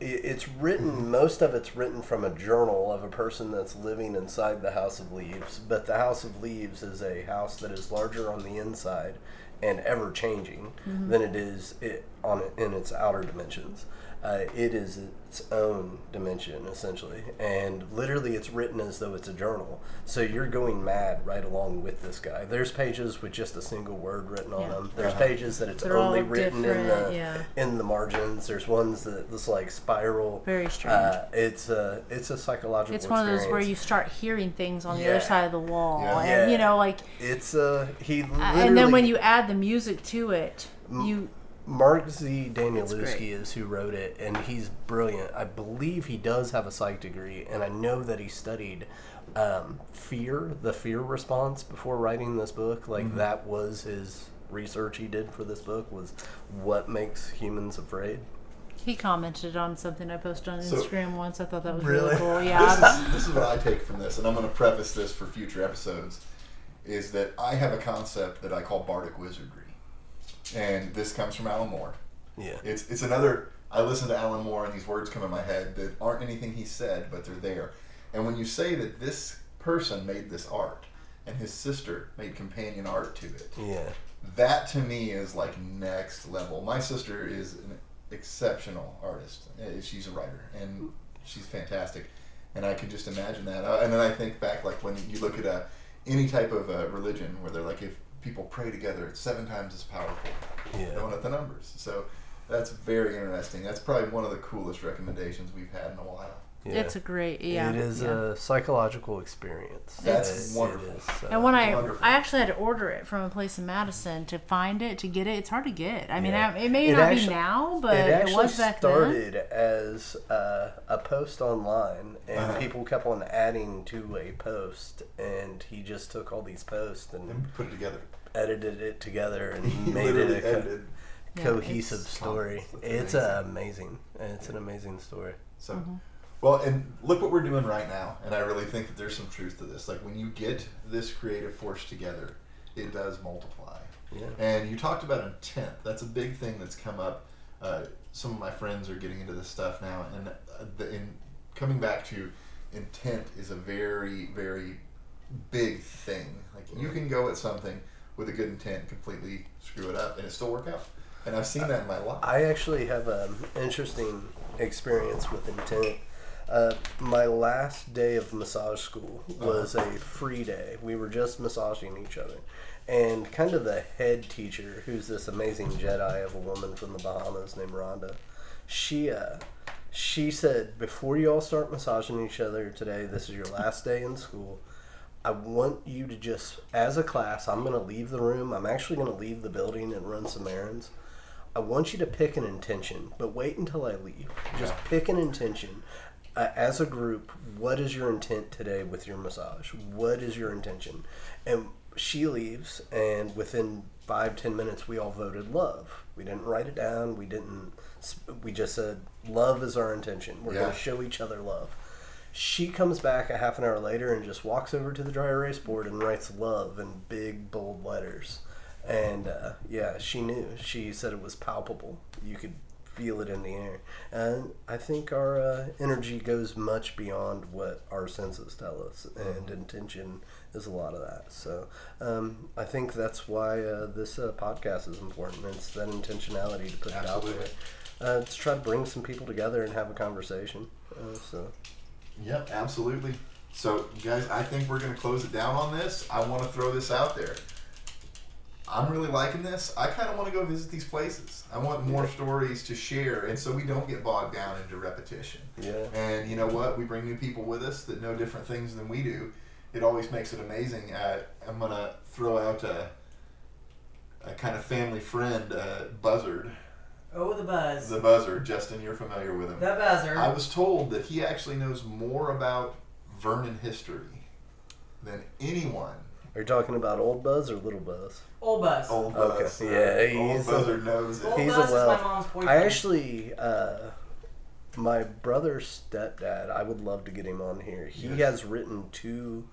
it's written most of it's written from a journal of a person that's living inside the house of leaves but the house of leaves is a house that is larger on the inside and ever changing mm-hmm. than it is it on in its outer dimensions uh, it is its own dimension essentially and literally it's written as though it's a journal so you're going mad right along with this guy there's pages with just a single word written on Yeah. them there's Uh-huh. pages that it's They're only written in the yeah. in the margins. There's ones that this like spiral. Very strange. Uh, it's a it's a psychological. It's one of those where you start hearing things on the other side of the wall, Yeah. and Yeah. you know, like, It's uh he uh, and then when you add the music to it, you Mark Z. Danielewski great. is who wrote it, and he's brilliant. I believe he does have a psych degree, and I know that he studied um, fear, the fear response, before writing this book. Like Mm-hmm. that was his research he did for this book was what makes humans afraid. he commented on something I posted on So- Instagram once. I thought that was Really? really cool. [laughs] Yeah, this is, this is what I take from this, and I'm going to preface this for future episodes, is that I have a concept that I call bardic wizardry, and this comes from Alan Moore. Yeah. It's it's another. I listen to Alan Moore, and these words come in my head that aren't anything he said, but they're there. And when you say that this person made this art, and his sister made companion art to it, Yeah. that to me is like next level. My sister is an exceptional artist. Uh, She's a writer and she's fantastic. And I can just imagine that. Uh, and then I think back like when you look at uh, any type of uh, religion where they're like, if people pray together, it's seven times as powerful. Yeah. Going at the numbers. So that's very interesting. That's probably one of the coolest recommendations we've had in a while. Yeah. it's a great. Yeah, it is yeah. a psychological experience. That's It- it wonderful. is, uh, And when I Wonderful. I actually had to order it from a place in Madison to find it to get it. It's hard to get. I mean, Yeah. I, it may It not actu- be now, but it it, actually was back then. started as uh, a post online, and Uh-huh. people kept on adding to a post, and he just took all these posts and And put it together. edited it together and [laughs] He made it a co- edited. Yeah, cohesive it's- story. It's It's uh, amazing. It's an amazing story. So, Mm-hmm. Well, and look what we're doing right now. And I really think that there's some truth to this. Like when you get this creative force together, it does multiply. Yeah. And you talked about intent. That's a big thing that's come up. Uh, some of my friends are getting into this stuff now, and uh, the, in coming back to intent is a very, very big thing. Like you can go at something with a good intent, completely screw it up, and it still work out. And I've seen that in my life. I actually have an interesting experience with intent. Uh, my last day of massage school was a free day. We were just massaging each other. And kind of the head teacher, who's this amazing Jedi of a woman from the Bahamas named Rhonda, she uh, she said, before you all start massaging each other today, this is your last day in school. I want you to just, as a class, I'm going to leave the room. I'm actually going to leave the building and run some errands. I want you to pick an intention, but wait until I leave. Just pick an intention. Uh, as a group, what is your intent today with your massage? What is your intention? And she leaves, and within five, ten minutes, we all voted love. We didn't write it down. We didn't. We just said love is our intention. We're Yeah. going to show each other love. She comes back a half an hour later and just walks over to the dry erase board and writes love in big bold letters. And uh, yeah, she knew. She said it was palpable. You could feel it in the air. And I think our uh, energy goes much beyond what our senses tell us, and intention is a lot of that. So um, I think that's why uh, this uh, podcast is important. It's that intentionality to put it out there. Uh, to try to bring some people together and have a conversation. Uh, so Yep, absolutely. So, guys, I think we're going to close it down on this. I want to throw this out there. I'm really liking this. I kind of want to go visit these places. I want more stories to share, and so we don't get bogged down into repetition. yeah, And you know what? We bring new people with us that know different things than we do, it always makes it amazing. Uh, I'm gonna throw out a, a kind of family friend, uh, Buzzard. Oh, the buzz. The Buzzard, Justin, you're familiar with him. The buzzer. I was told that he actually knows more about Vernon history than anyone. Are you talking about old Buzz or little Buzz? Old buzz. Old Okay, Buzz. yeah, Old he's a- Buzzard knows Old it. He's a buzz is my mom's boyfriend. I actually, uh, my brother's stepdad, I would love to get him on here. He Yes. has written two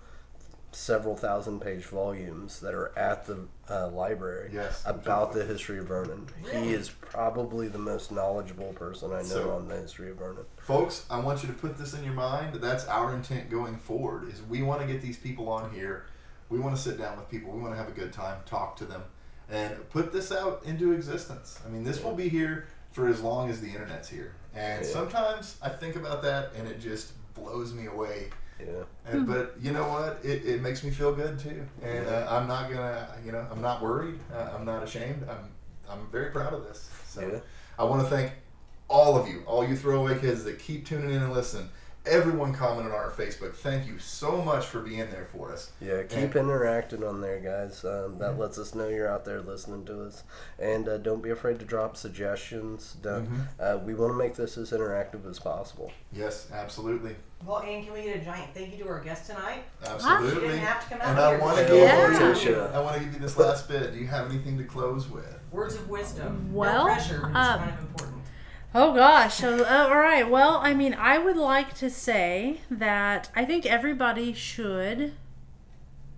several thousand page volumes that are at the uh, library Yes. about the history of Vernon. Really? He is probably the most knowledgeable person I know So- on the history of Vernon. Folks, I want you to put this in your mind. That's our intent going forward. Is we want to get these people on here. We want to sit down with people. We want to have a good time, talk to them, and put this out into existence. I mean, this will be here for as long as the internet's here. And Yeah. sometimes I think about that, and it just blows me away. Yeah. And, but you know what? It, it makes me feel good too, and uh, I'm not gonna, you know, I'm not worried. Uh, I'm not ashamed. I'm, I'm very proud of this. So Yeah. I want to thank all of you, all you throwaway kids that keep tuning in and listen. Everyone commented on our Facebook. Thank you so much for being there for us. Yeah, keep interacting on there, guys. Um, that lets us know you're out there listening to us, and uh, don't be afraid to drop suggestions. Don't, uh, we want to make this as interactive as possible. Yes, absolutely, Well, and can we get a giant thank you to our guest tonight? She absolutely. didn't have to come out And I want to Yeah. give Yeah. you, I want to give you this last bit. Do you have anything to close with? Words of wisdom. Well, no pressure, but it's um, kind of important. Oh gosh. Uh, all right. Well, I mean, I would like to say that I think everybody should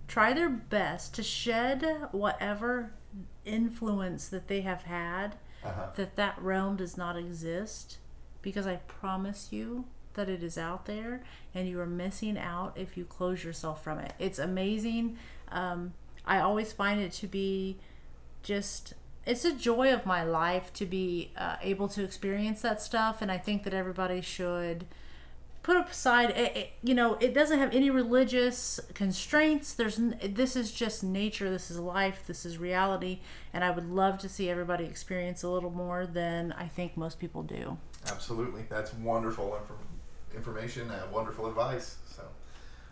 try their best to shed whatever influence that they have had Uh-huh. that that realm does not exist because I promise you that it is out there and you are missing out if you close yourself from it. It's amazing. Um, I always find it to be just it's a joy of my life to be uh, able to experience that stuff and i think that everybody should put aside it, it- you know it doesn't have any religious constraints there's this is just nature this is life this is reality and i would love to see everybody experience a little more than i think most people do Absolutely. That's wonderful infor- information and wonderful advice. So,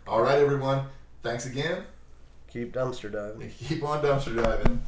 all right, everyone. Thanks again. Keep dumpster diving. [laughs] Keep on dumpster diving.